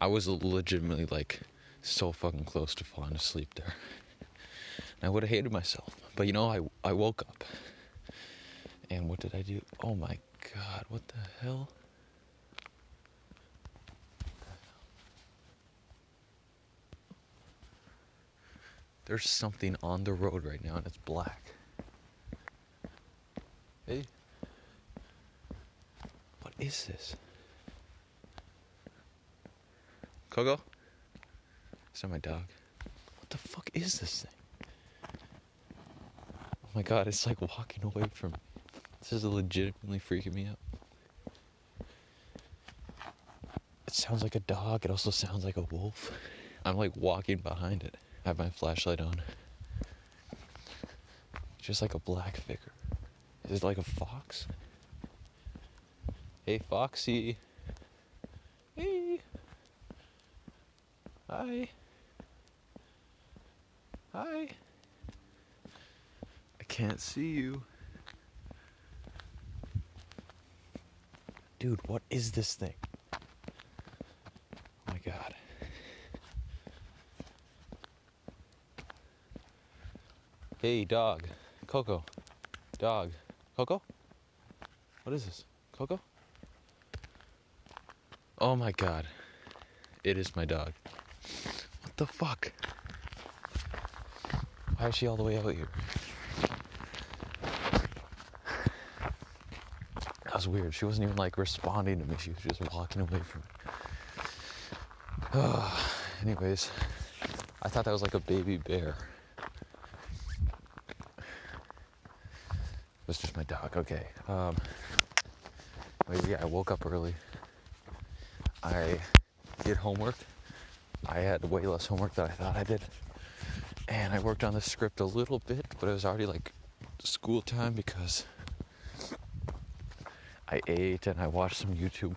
I was legitimately like so fucking close to falling asleep there. And I would have hated myself, but you know, I I woke up. And what did I do? Oh my god, what the hell? There's something on the road right now and it's black. Hey. What is this? Coco? Is that my dog? What the fuck is this thing? Oh my god, it's like walking away from. This is legitimately freaking me out. It sounds like a dog, it also sounds like a wolf. I'm like walking behind it I have my flashlight on. Just like a black figure. Is it like a fox? Hey, Foxy. Hey. Hi. Hi. I can't see you. Dude, what is this thing? Oh my god. Hey, dog. Coco. Dog. Coco? What is this? Coco? Oh my god. It is my dog. The fuck? Why is she all the way out here? That was weird. She wasn't even like responding to me. She was just walking away from me. anyways, I thought that was like a baby bear. It was just my dog. Okay. Um, yeah, I woke up early. I did homework. I had way less homework than I thought I did. And I worked on the script a little bit, but it was already like school time because I ate and I watched some YouTube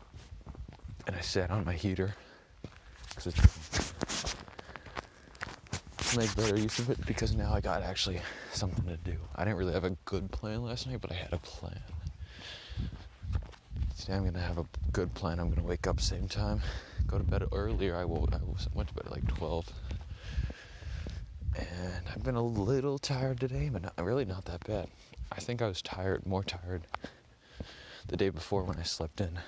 and I sat on my heater because it's make better use of it because now I got actually something to do. I didn't really have a good plan last night, but I had a plan. Today I'm gonna have a good plan. I'm gonna wake up same time, go to bed earlier. I, will, I went to bed at like 12, and I've been a little tired today, but not, really not that bad. I think I was tired, more tired, the day before when I slept in.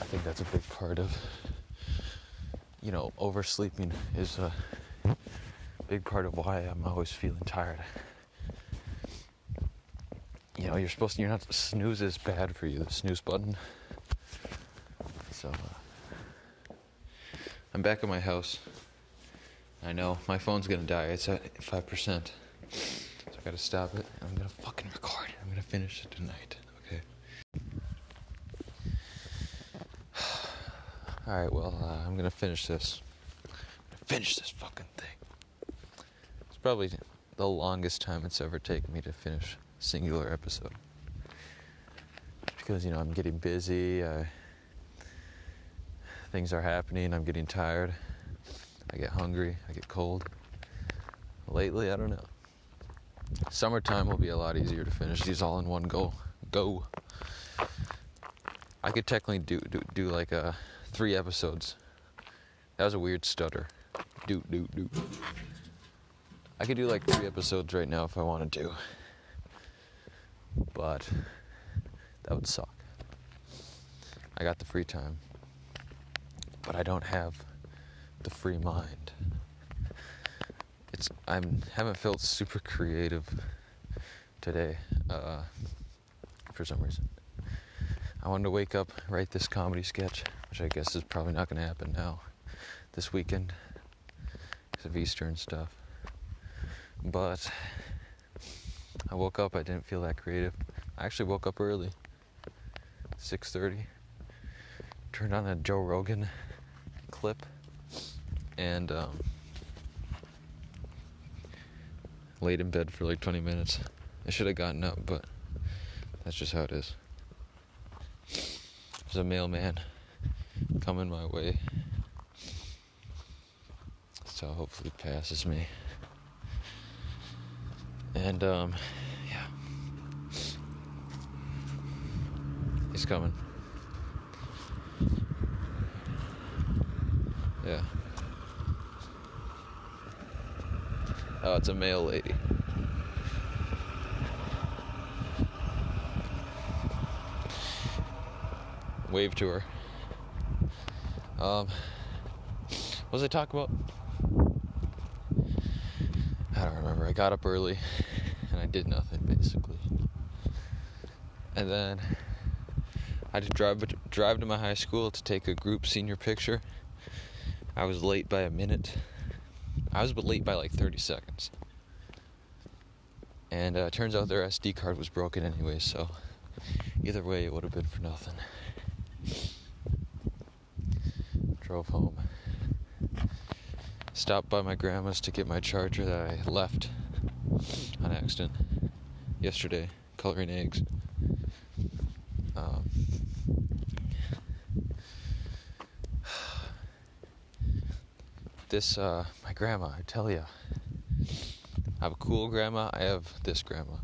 I think that's a big part of you know, oversleeping is a big part of why I'm always feeling tired. You know, you're supposed to, you're not, snooze is bad for you, the snooze button. So, uh, I'm back at my house. I know, my phone's gonna die, it's at 5%. So I gotta stop it. I'm gonna fucking record. I'm gonna finish it tonight. Okay. Alright, well, uh, I'm gonna finish this. finish this fucking thing. It's probably the longest time it's ever taken me to finish a singular episode. Because, you know, I'm getting busy, I, things are happening, I'm getting tired, I get hungry, I get cold. Lately, I don't know. Summertime will be a lot easier to finish these all in one go. Go. I could technically do do, do like uh, three episodes. That was a weird stutter. Do do do. I could do like three episodes right now if I wanted to. But that would suck. I got the free time. But I don't have the free mind. It's I'm haven't felt super creative today uh, for some reason. I wanted to wake up, write this comedy sketch, which I guess is probably not going to happen now, this weekend, because of Easter and stuff. But I woke up, I didn't feel that creative. I actually woke up early, 6:30. Turned on a Joe Rogan clip, and um, laid in bed for like 20 minutes. I should have gotten up, but that's just how it is. There's a mailman coming my way. So hopefully passes me. And um yeah. He's coming. Yeah. Oh, it's a mail lady. Wave to her. Um, what was I talking about? I don't remember. I got up early and I did nothing basically. And then I had to drive drive to my high school to take a group senior picture. I was late by a minute. I was late by like 30 seconds. And uh, turns out their SD card was broken anyway, so either way, it would have been for nothing. Drove home. Stopped by my grandma's to get my charger that I left on accident yesterday, coloring eggs. Um, this, uh, my grandma, I tell you. I have a cool grandma, I have this grandma.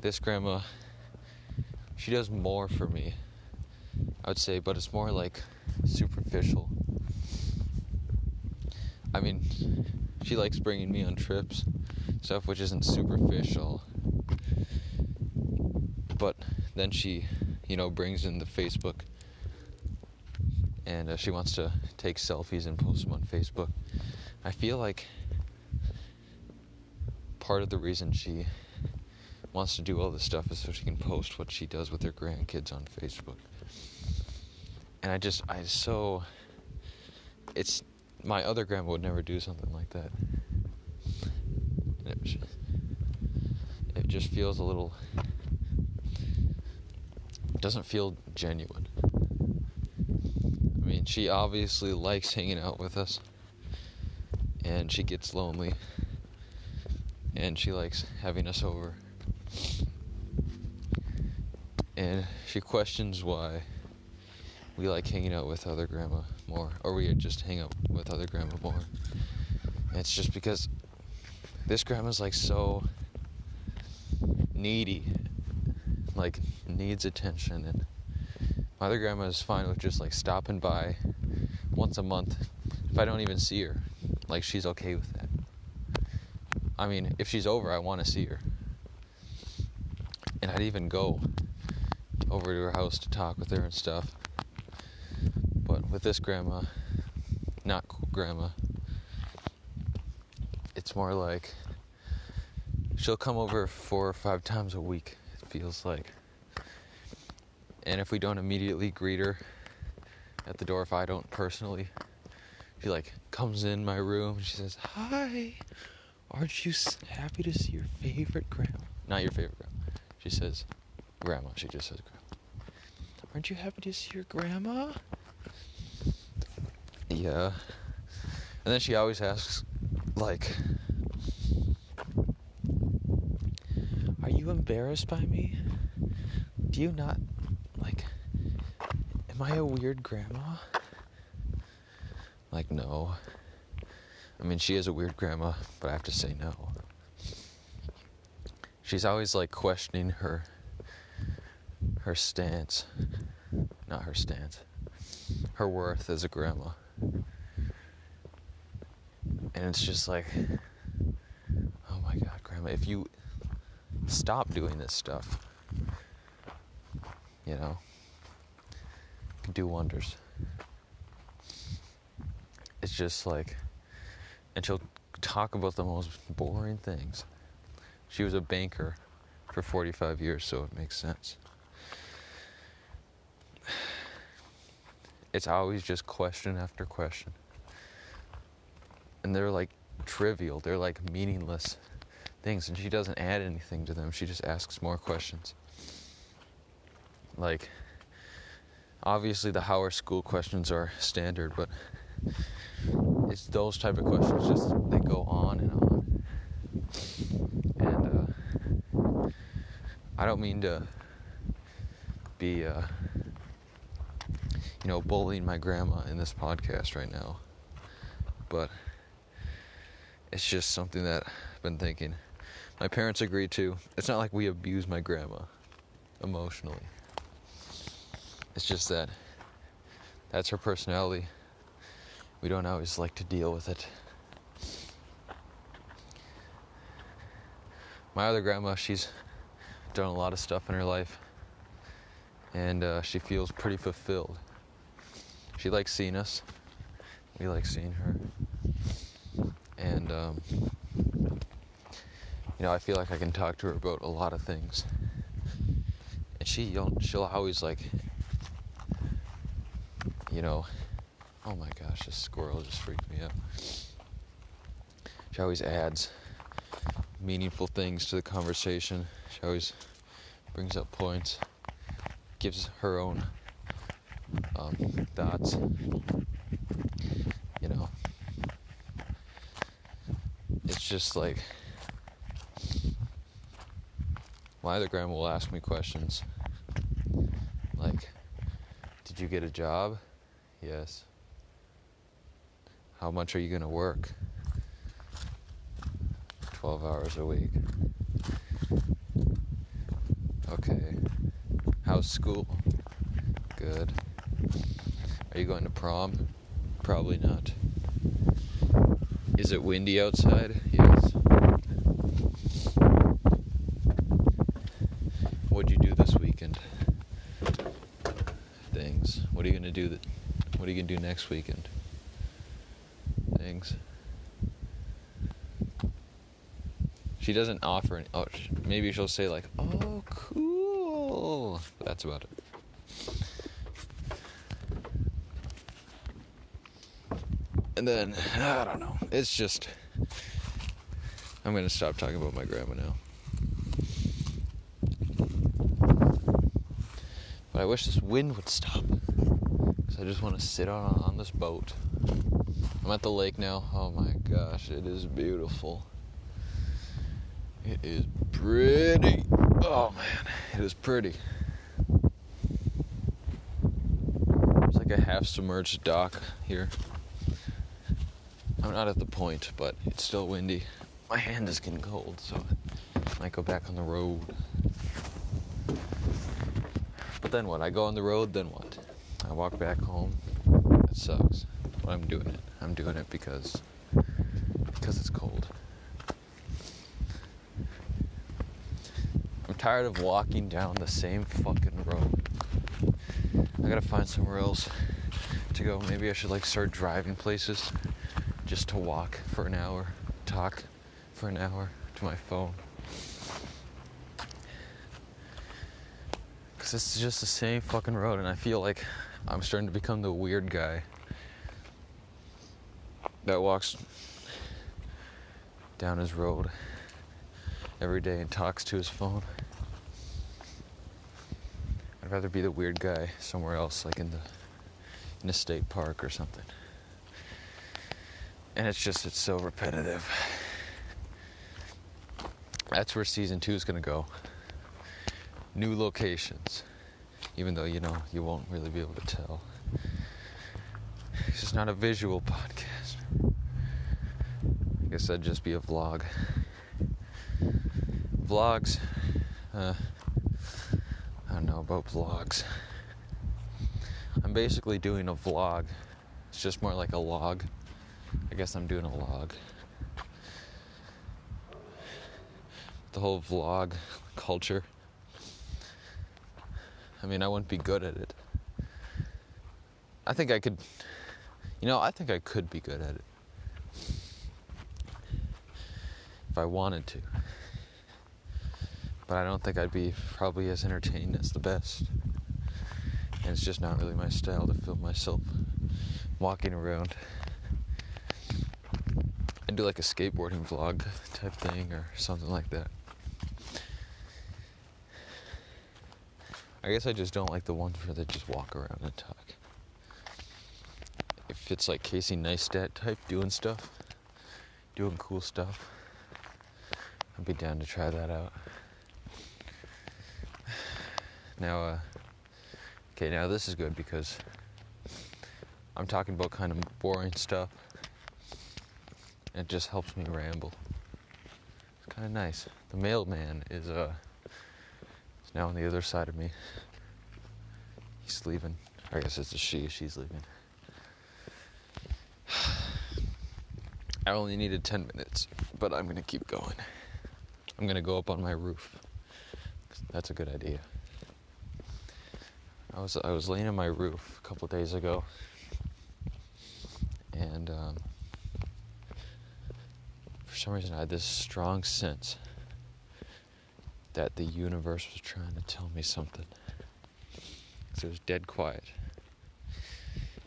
This grandma, she does more for me, I would say, but it's more like superficial. I mean, she likes bringing me on trips, stuff which isn't superficial. But then she, you know, brings in the Facebook and uh, she wants to take selfies and post them on Facebook. I feel like part of the reason she wants to do all this stuff is so she can post what she does with her grandkids on Facebook. And I just, I so, it's, my other grandma would never do something like that. It, it just feels a little, doesn't feel genuine. I mean, she obviously likes hanging out with us, and she gets lonely, and she likes having us over. And she questions why we like hanging out with other grandma more, or we just hang out with other grandma more. And it's just because this grandma's like so needy, like needs attention and my other grandma is fine with just like stopping by once a month if I don't even see her. Like she's okay with that. I mean, if she's over, I want to see her. And I'd even go over to her house to talk with her and stuff. But with this grandma, not grandma, it's more like she'll come over four or five times a week, it feels like. And if we don't immediately greet her at the door, if I don't personally, she like comes in my room and she says, "Hi, aren't you happy to see your favorite grandma? Not your favorite grandma." She says, "Grandma." She just says, "Grandma." Aren't you happy to see your grandma? Yeah. And then she always asks, like, Are you embarrassed by me? Do you not, am I a weird grandma? Like, no. I mean, she is a weird grandma, but I have to say no. She's always like questioning her her stance, not her stance, her worth as a grandma. And it's just like, oh my god, grandma, if you stop doing this stuff, you know, do wonders. It's just like, and she'll talk about the most boring things. She was a banker for 45 years, so it makes sense. It's always just question after question. And they're like trivial, they're like meaningless things, and she doesn't add anything to them, she just asks more questions. Like, obviously, the Howard School questions are standard, but it's those type of questions just they go on and on. And uh, i don't mean to be uh, you know bullying my grandma in this podcast right now but it's just something that i've been thinking. My parents agreed to it's not like we abuse my grandma emotionally it's just that that's her personality we don't always like to deal with it. My other grandma, she's done a lot of stuff in her life, and uh, she feels pretty fulfilled. She likes seeing us, we like seeing her, and um, you know, I feel like I can talk to her about a lot of things, and she she'll always like, you know Oh my gosh, this squirrel just freaked me out. She always adds meaningful things to the conversation. She always brings up points, gives her own um, thoughts. You know, it's just like my other grandma will ask me questions like, Did you get a job? Yes. How much are you going to work? 12 hours a week. Okay. How's school? Good. Are you going to prom? Probably not. Is it windy outside? Yes. What'd you do this weekend? Things. What are you gonna do? That, what are you gonna do next weekend? things. She doesn't offer any. Oh, maybe she'll say like, "Oh, cool." That's about it. And then I don't know. It's just I'm gonna stop talking about my grandma now. But I wish this wind would stop. I just want to sit on on this boat. I'm at the lake now. Oh my gosh, it is beautiful. It is pretty. Oh man, it is pretty. It's like a half submerged dock here. I'm not at the point, but it's still windy. My hand is getting cold, so I might go back on the road. But then what? I go on the road, then what? Walk back home. That sucks. But I'm doing it. I'm doing it because because it's cold. I'm tired of walking down the same fucking road. I gotta find somewhere else to go. Maybe I should like start driving places just to walk for an hour, talk for an hour to my phone. Cause this is just the same fucking road, and I feel like I'm starting to become the weird guy that walks down his road every day and talks to his phone. I'd rather be the weird guy somewhere else, like in the in a state park or something. And it's just, it's so repetitive. That's where season two is going to go. New locations. Even though, you know, you won't really be able to tell. It's just not a visual podcast. I guess that'd just be a vlog. Vlogs. Uh, I don't know about vlogs. I'm basically doing a vlog. It's just more like a log. I guess I'm doing a log. The whole vlog culture. I mean, I wouldn't be good at it. I think I could, you know, I think I could be good at it. If I wanted to. But I don't think I'd be probably as entertaining as the best. And it's just not really my style to film myself walking around and do like a skateboarding vlog type thing or something like that. I guess I just don't like the ones where they just walk around and talk. If it's like Casey Neistat type doing stuff, doing cool stuff, I'd be down to try that out. Now, uh, okay, now this is good because I'm talking about kind of boring stuff. It just helps me ramble. It's kind of nice. The mailman is uh, now on the other side of me. He's leaving. I guess it's a she. She's leaving. I only needed 10 minutes, but I'm gonna keep going. I'm gonna go up on my roof. That's a good idea. I was I was laying on my roof a couple days ago, and um, for some reason I had this strong sense that the universe was trying to tell me something. Cause it was dead quiet,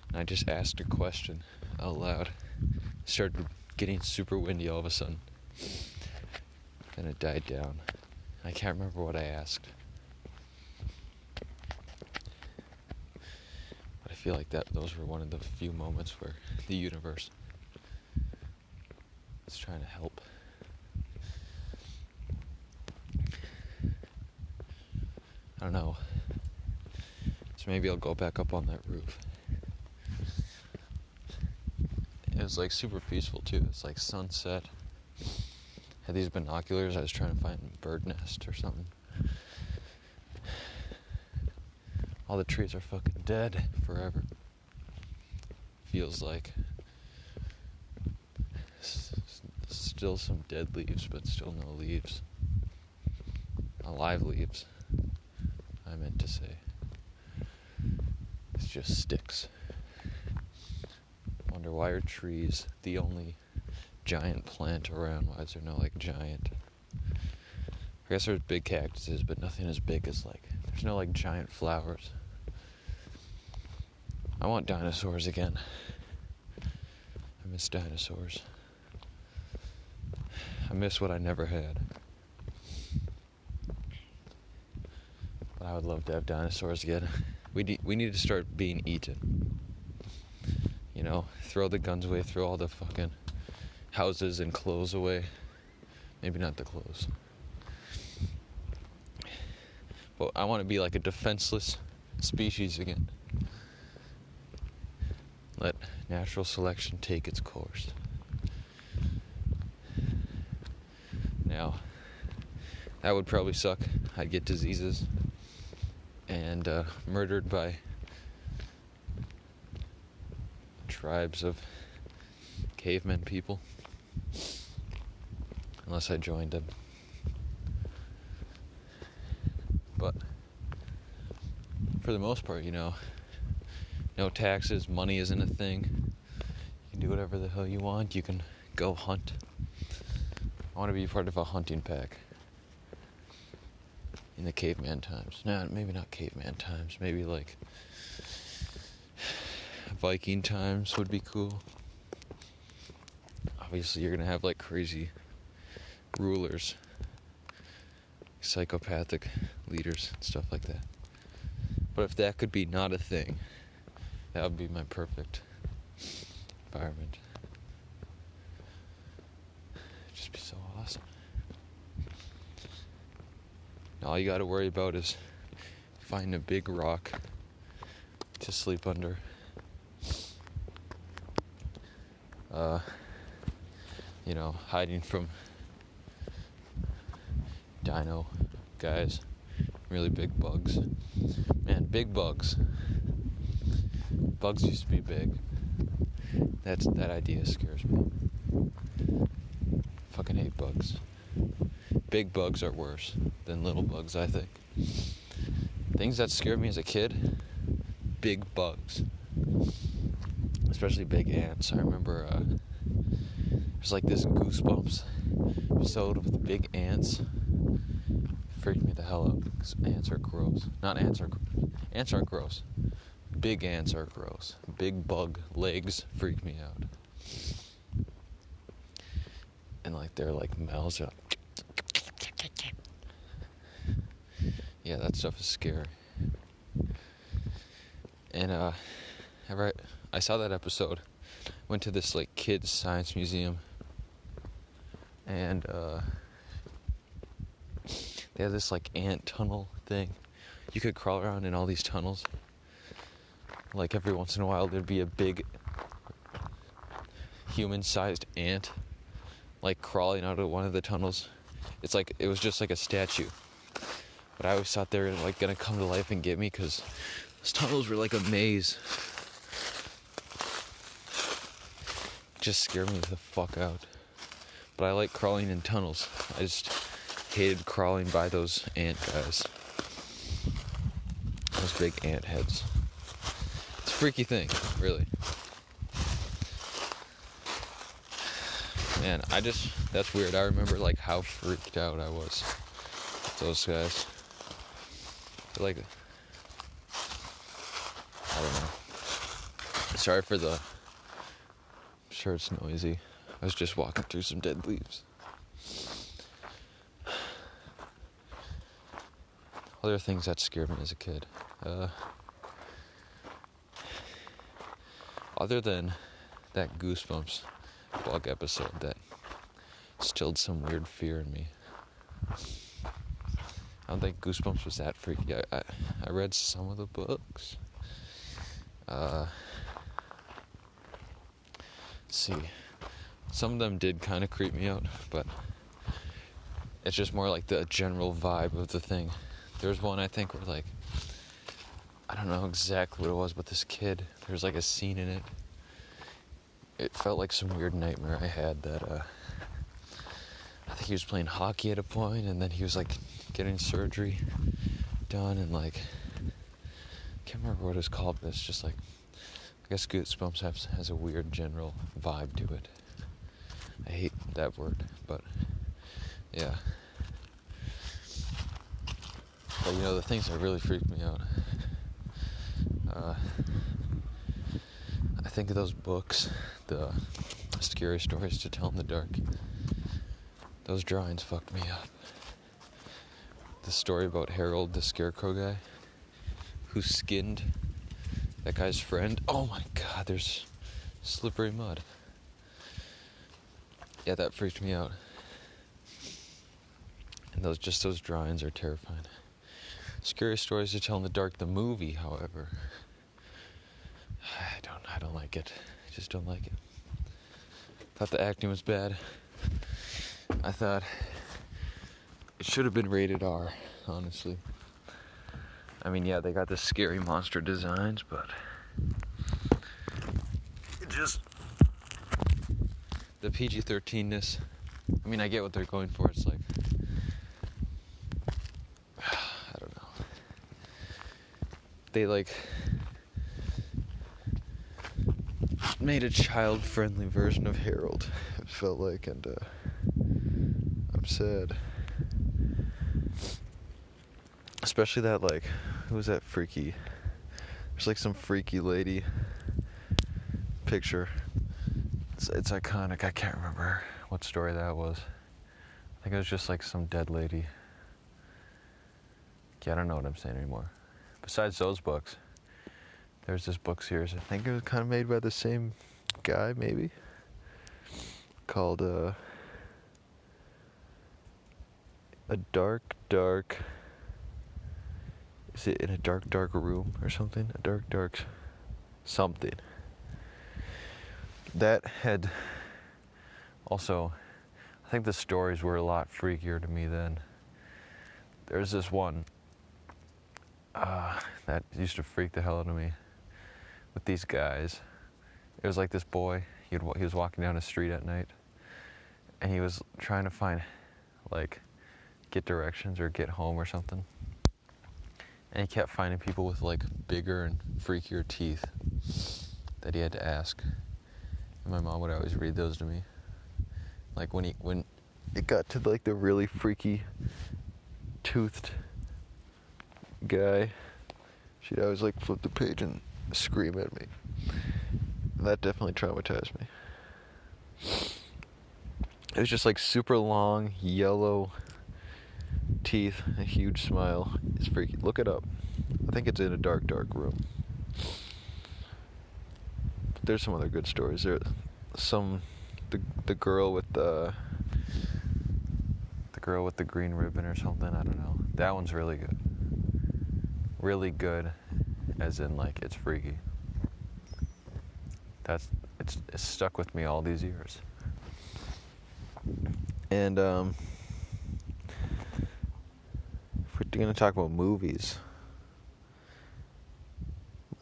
and I just asked a question out loud. It started getting super windy all of a sudden, and it died down. I can't remember what I asked. But I feel like that those were one of the few moments where the universe is trying to help. I don't know. So maybe I'll go back up on that roof. It was like super peaceful too. It's like sunset. Had these binoculars, I was trying to find a bird nest or something. all the trees are fucking dead forever. Feels like still some dead leaves, but still no leaves. Alive leaves, I meant to say. It's just sticks. Wonder why are trees the only giant plant around? Why is there no like giant? I guess there's big cactuses, but nothing as big as like there's no like giant flowers. I want dinosaurs again. I miss dinosaurs. I miss what I never had. But I would love to have dinosaurs again. We we need to start being eaten. You know, throw the guns away, throw all the fucking houses and clothes away. Maybe not the clothes. But I want to be like a defenseless species again. Let natural selection take its course. Now, that would probably suck. I'd get diseases and uh, murdered by tribes of cavemen people. Unless I joined them. But for the most part, you know, no taxes, money isn't a thing. You can do whatever the hell you want. You can go hunt. I want to be part of a hunting pack in the caveman times. No, maybe not caveman times. Maybe like Viking times would be cool. Obviously, you're gonna have like crazy rulers, psychopathic leaders, and stuff like that. But if that could be not a thing, that would be my perfect environment. just be so awesome. All you gotta worry about is finding a big rock to sleep under. Uh, you know, hiding from dino guys, really big bugs. Man, big bugs. Bugs used to be big. That's that idea scares me. Fucking hate bugs. Big bugs are worse than little bugs, I think. Things that scared me as a kid, big bugs. Especially big ants. I remember uh, there's like this goosebumps episode with big ants. Freaked me the hell out because ants are gross. Not ants are ants aren't gross. Big ants are gross. Big bug legs freak me out. And like they're like mouths are Yeah, that stuff is scary. And uh I I saw that episode. Went to this like kids science museum and uh they had this like ant tunnel thing. You could crawl around in all these tunnels. Like every once in a while, there'd be a big human sized ant like crawling out of one of the tunnels. It's like it was just like a statue. But I always thought they were like gonna come to life and get me because those tunnels were like a maze. just scared me the fuck out. But I like crawling in tunnels. I just hated crawling by those ant guys. Those big ant heads. It's a freaky thing, really. Man, I just that's weird. I remember like how freaked out I was. Those guys. Like I don't know. Sorry for the I'm sure it's noisy. I was just walking through some dead leaves. other things that scared me as a kid. Uh, other than that Goosebumps bug episode that stilled some weird fear in me. I don't think Goosebumps was that freaky. I, I, I read some of the books. Uh, see. Some of them did kind of creep me out, but it's just more like the general vibe of the thing. There's one I think where like I don't know exactly what it was, but this kid, there's like a scene in it. It felt like some weird nightmare I had that uh I think he was playing hockey at a point and then he was like getting surgery done and like I can't remember what it's called, but it's just like I guess Goosebumps has has a weird general vibe to it. I hate that word, but yeah. But you know, the things that really freaked me out. Uh, I think of those books, the scary stories to tell in the dark. Those drawings fucked me up. The story about Harold, the scarecrow guy, who skinned that guy's friend. Oh my god, there's slippery mud. Yeah, that freaked me out. And those just those drawings are terrifying. Scary Stories to Tell in the Dark, the movie, however, I don't, I don't like it. I just don't like it. Thought the acting was bad. I thought it should have been rated R, honestly. I mean, yeah, they got the scary monster designs, but it just the PG 13ness. I mean, I get what they're going for. It's like I don't know. they like made a child friendly version of Harold, it felt like, and uh, I'm sad. Especially that, like, who was that freaky? There's like some freaky lady picture. It's, it's iconic. I can't remember what story that was. I think it was just like some dead lady. Yeah, I don't know what I'm saying anymore besides those books, there's this book series. I think it was kind of made by the same guy, maybe, called uh, a dark, dark. Is it in a dark, dark room or something? A dark, dark something. That had also, I think the stories were a lot freakier to me then. There's this one uh, that used to freak the hell out of me with these guys. It was like this boy, he, he was walking down a street at night and he was trying to find, like, get directions or get home or something. And he kept finding people with like bigger and freakier teeth that he had to ask. And my mom would always read those to me. Like when he when it got to like the really freaky toothed guy, she'd always like flip the page and scream at me. And that definitely traumatized me. It was just like super long, yellow teeth, a huge smile. It's freaky. Look it up. I think it's in a dark, dark room. But there's some other good stories. There, some the the girl with the the girl with the green ribbon or something. I don't know. That one's really good. Really good, as in like it's freaky. That's it's, it's stuck with me all these years. And um we're going to talk about movies.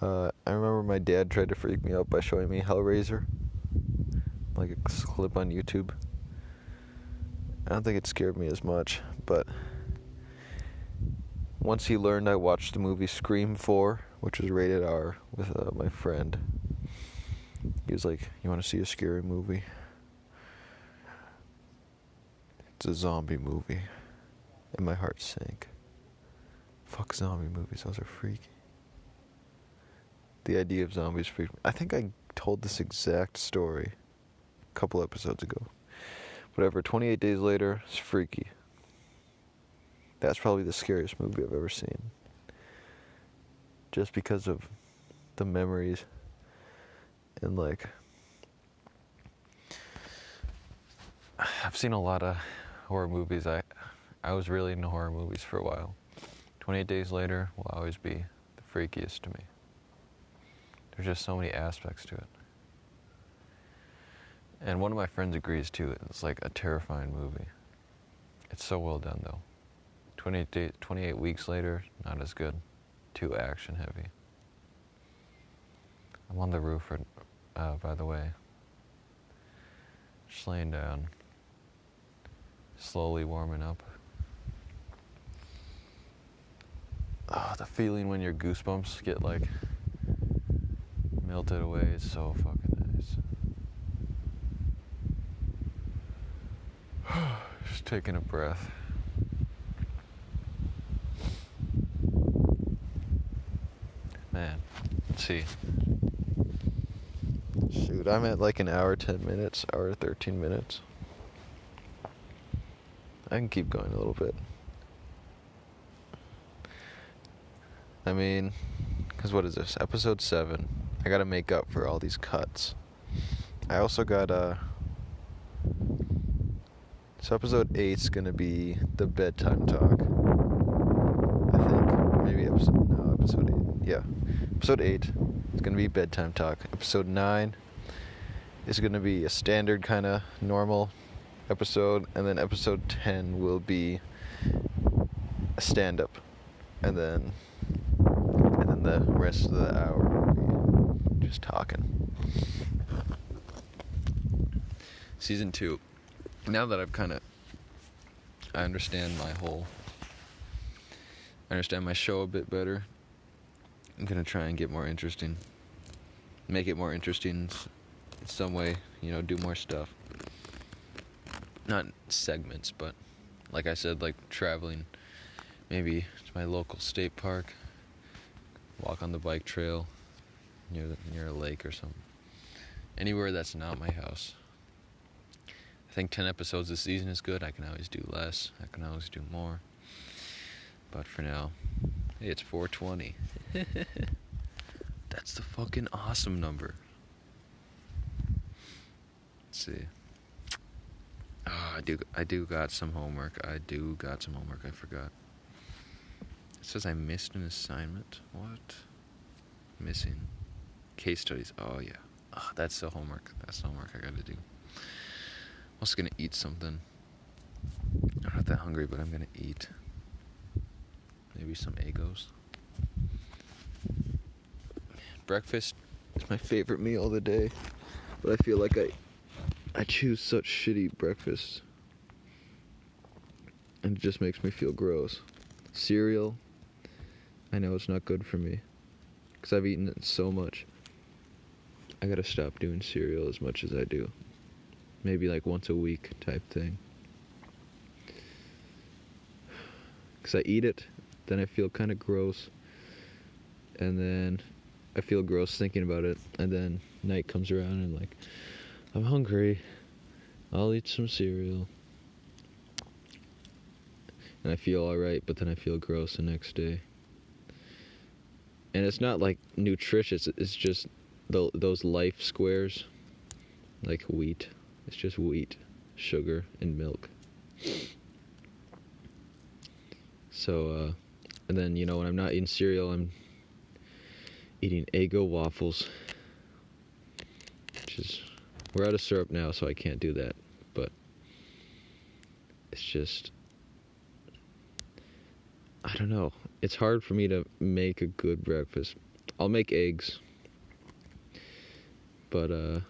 Uh, I remember my dad tried to freak me out by showing me Hellraiser, like a clip on YouTube. I don't think it scared me as much, but once he learned, I watched the movie Scream 4, which was rated R, with uh, my friend. He was like, You want to see a scary movie? It's a zombie movie. And my heart sank. Fuck zombie movies, those are freaky. The idea of zombies freaked me. I think I told this exact story a couple episodes ago. Whatever, 28 days later, it's freaky. That's probably the scariest movie I've ever seen. Just because of the memories and like I've seen a lot of horror movies. I I was really into horror movies for a while. 28 Days Later will always be the freakiest to me. There's just so many aspects to it. And one of my friends agrees too. It's like a terrifying movie. It's so well done though. 28, day, 28 weeks later, not as good. Too action heavy. I'm on the roof, right, uh, by the way. Just laying down. Slowly warming up. Oh, the feeling when your goosebumps get like melted away is so fucking nice. Just taking a breath. Man, let's see. Shoot, I'm at like an hour, 10 minutes, hour, 13 minutes. I can keep going a little bit. I mean, because what is this? Episode 7. I gotta make up for all these cuts. I also got, uh. So episode 8's gonna be the bedtime talk. I think. Maybe episode. No, episode 8. Yeah. Episode 8 is gonna be bedtime talk. Episode 9 is gonna be a standard kind of normal episode. And then episode 10 will be a stand up. And then the rest of the hour just talking. Season two. Now that I've kind of, I understand my whole, I understand my show a bit better. I'm gonna try and get more interesting, make it more interesting in some way. You know, do more stuff. Not segments, but like I said, like traveling, maybe to my local state park walk on the bike trail near the, near a lake or something. Anywhere that's not my house. I think 10 episodes this season is good. I can always do less. I can always do more. But for now, hey, it's 420. that's the fucking awesome number. Let's see. Oh, I do. I do got some homework. I do got some homework. I forgot. It says I missed an assignment. What? Missing case studies. Oh yeah. Oh, that's the homework. That's the homework I got to do. I'm also gonna eat something. I'm not that hungry, but I'm gonna eat. Maybe some Eggos. Breakfast is my favorite meal of the day, but I feel like I I choose such shitty breakfasts. And it just makes me feel gross. Cereal, I know it's not good for me. Because I've eaten it so much. I gotta stop doing cereal as much as I do. Maybe like once a week type thing. Because I eat it, then I feel kind of gross. And then I feel gross thinking about it. And then night comes around and like, I'm hungry. I'll eat some cereal. And I feel alright, but then I feel gross the next day. And it's not like nutritious, it's just the, those life squares, like wheat. It's just wheat, sugar, and milk. So, uh, and then, you know, when I'm not eating cereal, I'm eating Eggo waffles, which is we're out of syrup now, so I can't do that. But it's just, I don't know. It's hard for me to make a good breakfast. I'll make eggs, but uh,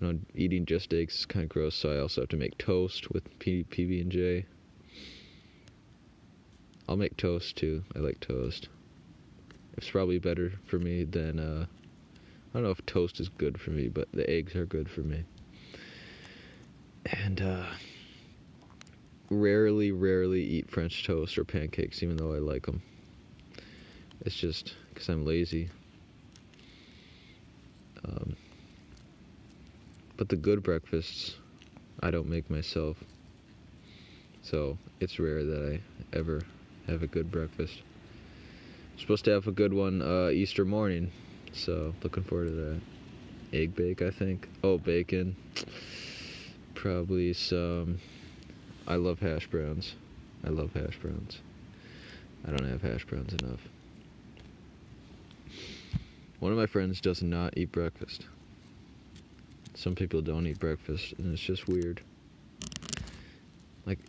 you know, eating just eggs is kind of gross. So I also have to make toast with PB and J. I'll make toast too. I like toast. It's probably better for me than uh, I don't know if toast is good for me, but the eggs are good for me. And uh, rarely, rarely eat French toast or pancakes, even though I like them. It's just because I'm lazy. Um, but the good breakfasts, I don't make myself. So it's rare that I ever have a good breakfast. I'm supposed to have a good one uh, Easter morning. So looking forward to that. Egg bake, I think. Oh, bacon. Probably some. I love hash browns. I love hash browns. I don't have hash browns enough. One of my friends does not eat breakfast. Some people don't eat breakfast, and it's just weird. Like,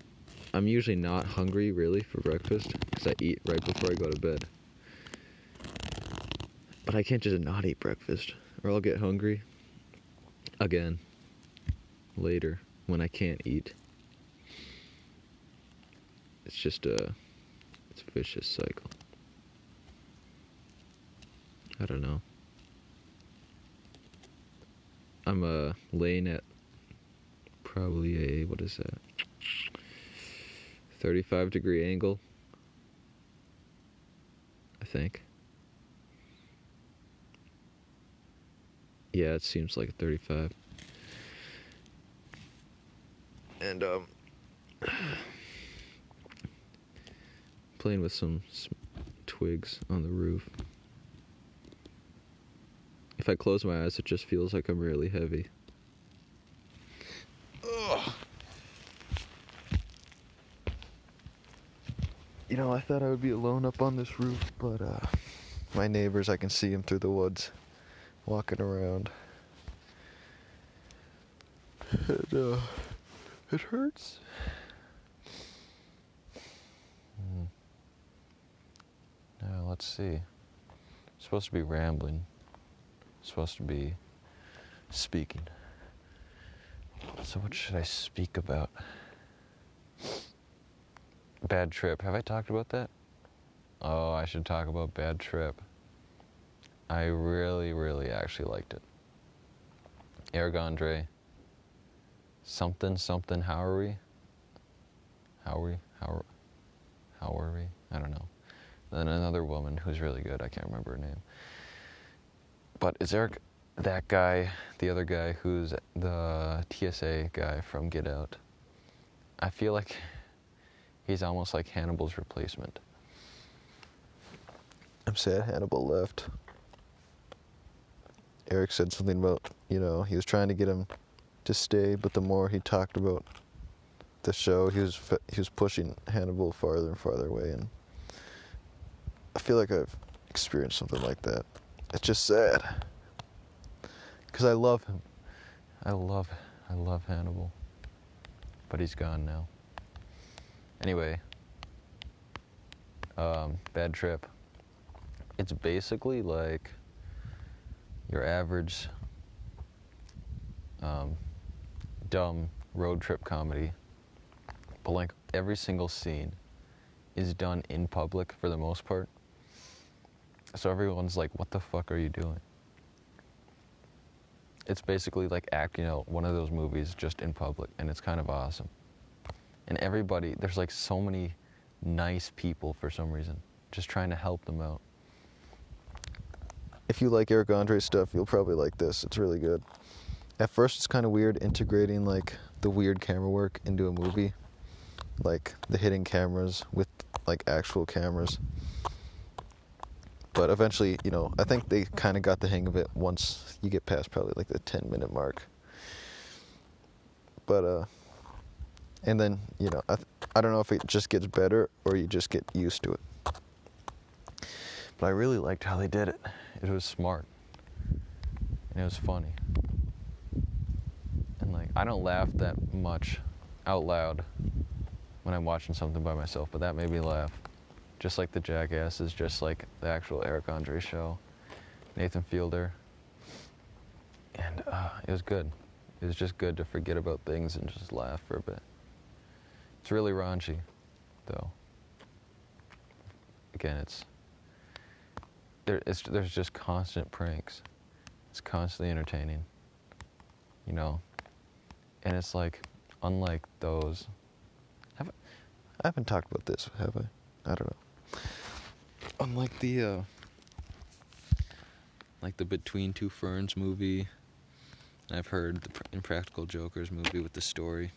I'm usually not hungry really for breakfast because I eat right before I go to bed. But I can't just not eat breakfast, or I'll get hungry again later when I can't eat. It's just a it's a vicious cycle. I don't know. I'm uh laying at probably a what is that? 35 degree angle. I think. Yeah, it seems like 35. And um playing with some, some twigs on the roof. If I close my eyes, it just feels like I'm really heavy. Ugh. You know, I thought I would be alone up on this roof, but uh, my neighbors, I can see them through the woods, walking around. And, uh, it hurts. Now, let's see. Supposed to be rambling. Supposed to be speaking. So, what should I speak about? Bad trip. Have I talked about that? Oh, I should talk about bad trip. I really, really actually liked it. Eric Andre. Something, something, how are we? How are we? How, are, how are we? I don't know. Then another woman who's really good. I can't remember her name. But is Eric that guy, the other guy who's the TSA guy from Get Out? I feel like he's almost like Hannibal's replacement. I'm sad Hannibal left. Eric said something about, you know, he was trying to get him to stay, but the more he talked about the show, he was he was pushing Hannibal farther and farther away, and I feel like I've experienced something like that. It's just sad because I love him. I love I love Hannibal, but he's gone now. Anyway, um, bad trip. It's basically like your average um, dumb road trip comedy, but like every single scene is done in public for the most part. So everyone's like, "What the fuck are you doing?" It's basically like acting out one of those movies just in public, and it's kind of awesome. And everybody, there's like so many nice people for some reason, just trying to help them out. If you like Eric Andre stuff, you'll probably like this. It's really good. At first, it's kind of weird integrating like the weird camera work into a movie, like the hidden cameras with like actual cameras. But eventually, you know, I think they kind of got the hang of it once you get past probably like the 10 minute mark. But uh and then, you know, I I don't know if it just gets better or you just get used to it. But I really liked how they did it. It was smart. And it was funny. And like I don't laugh that much out loud when I'm watching something by myself, but that made me laugh. Just like the Jackasses, just like the actual Eric Andre show, Nathan Fielder. And uh, it was good. It was just good to forget about things and just laugh for a bit. It's really raunchy, though. Again, it's there. It's there's just constant pranks. It's constantly entertaining. You know, and it's like unlike those. Have I, I haven't talked about this, have I? I don't know. Unlike the uh, like the Between Two Ferns movie. I've heard the Impractical Jokers movie with the story.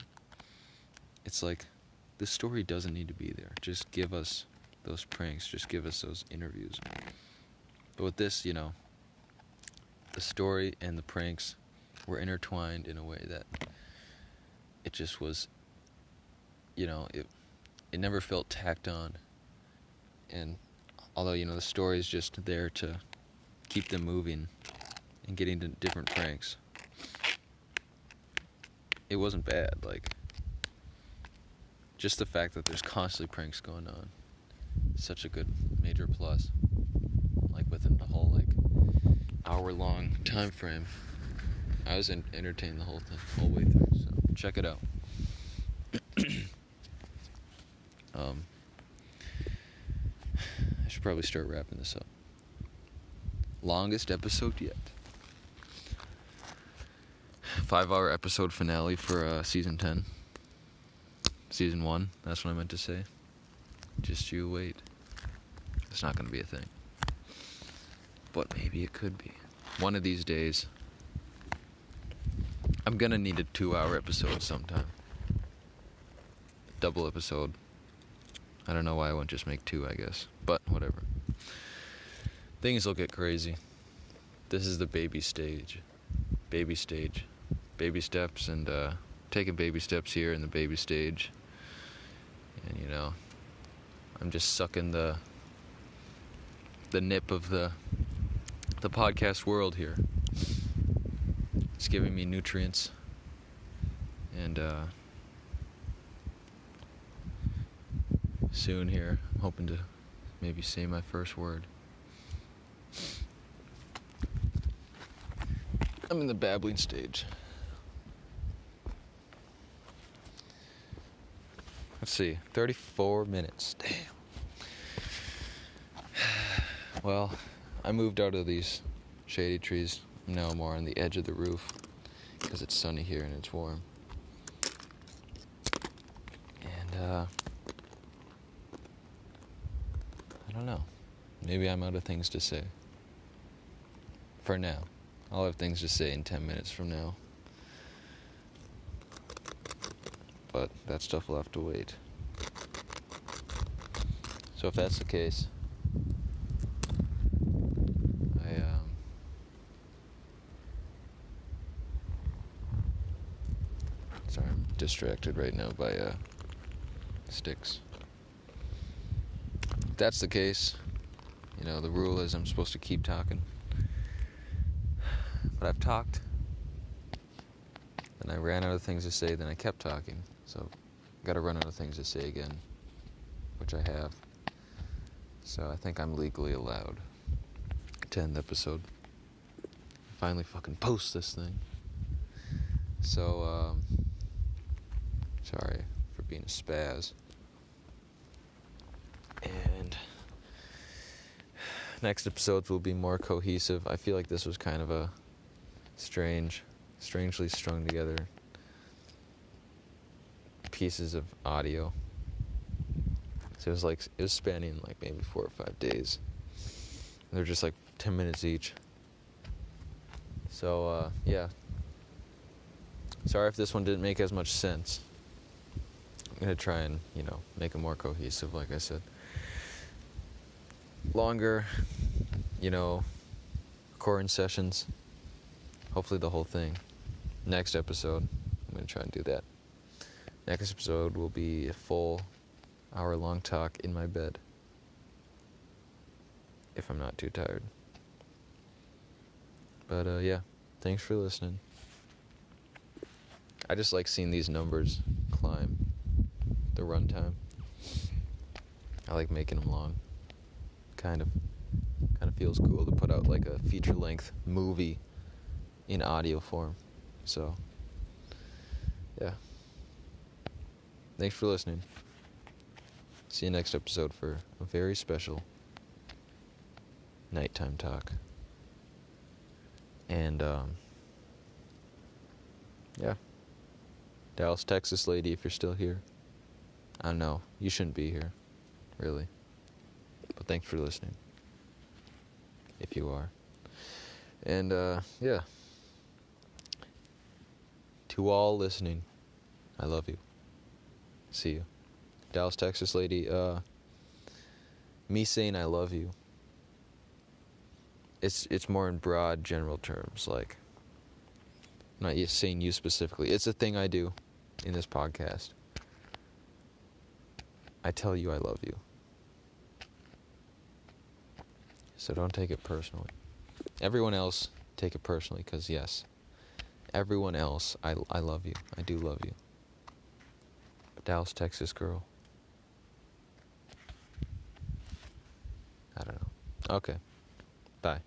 It's like the story doesn't need to be there. Just give us those pranks. Just give us those interviews. But with this, you know, the story and the pranks were intertwined in a way that it just was you know, it it never felt tacked on. And although, you know, the story is just there to keep them moving and getting to different pranks. It wasn't bad, like just the fact that there's constantly pranks going on. Such a good major plus. Like within the whole like hour long time frame. I was in, entertained the whole thing, whole way through. So check it out. um, probably start wrapping this up. Longest episode yet. Five hour episode finale for uh, season 10. Season 1, that's what I meant to say. Just you wait. It's not going to be a thing. But maybe it could be. One of these days, I'm gonna need a two hour episode sometime. Double episode. I don't know why I won't just make two, I guess. But whatever. Things will get crazy. This is the baby stage. Baby stage. Baby steps and uh, taking baby steps here in the baby stage. And you know, I'm just sucking the the nip of the the podcast world here. It's giving me nutrients. And uh, soon here, I'm hoping to maybe say my first word. I'm in the babbling stage. Let's see, 34 minutes. Damn. Well, I moved out of these shady trees. I'm more on the edge of the roof because it's sunny here and it's warm. And, uh, I don't know. Maybe I'm out of things to say. For now. I'll have things to say in 10 minutes from now. But that stuff will have to wait. So if that's the case, I um distracted right now by uh, sticks. If that's the case, you know, the rule is I'm supposed to keep talking. But I've talked. Then I ran out of things to say, then I kept talking. So, got to run out of things to say again, which I have. So, I think I'm legally allowed to end the episode. Finally, fucking post this thing. So, um, sorry for being a spaz. And next episodes will be more cohesive. I feel like this was kind of a strange, strangely strung together pieces of audio. So it was like it was spanning like maybe four or five days. They're just like ten minutes each. So uh, yeah. Sorry if this one didn't make as much sense. I'm gonna try and you know make it more cohesive, like I said. Longer, you know, recording sessions. Hopefully the whole thing. Next episode, I'm gonna try and do that. Next episode will be a full hour long talk in my bed. If I'm not too tired. But uh, yeah, thanks for listening. I just like seeing these numbers climb the runtime. I like making them long. Kind of kind of feels cool to put out like a feature length movie in audio form. So yeah. Thanks for listening. See you next episode for a very special nighttime talk. And um yeah. Dallas, Texas lady, if you're still here. I don't know. You shouldn't be here, really. But thanks for listening. If you are. And uh yeah. To all listening, I love you. See you. Dallas, Texas lady, uh me saying I love you. It's it's more in broad general terms, like not saying you specifically. It's a thing I do in this podcast. I tell you I love you. So don't take it personally. Everyone else, take it personally because, yes, everyone else, I, I love you. I do love you. Dallas, Texas girl. I don't know. Okay. Bye.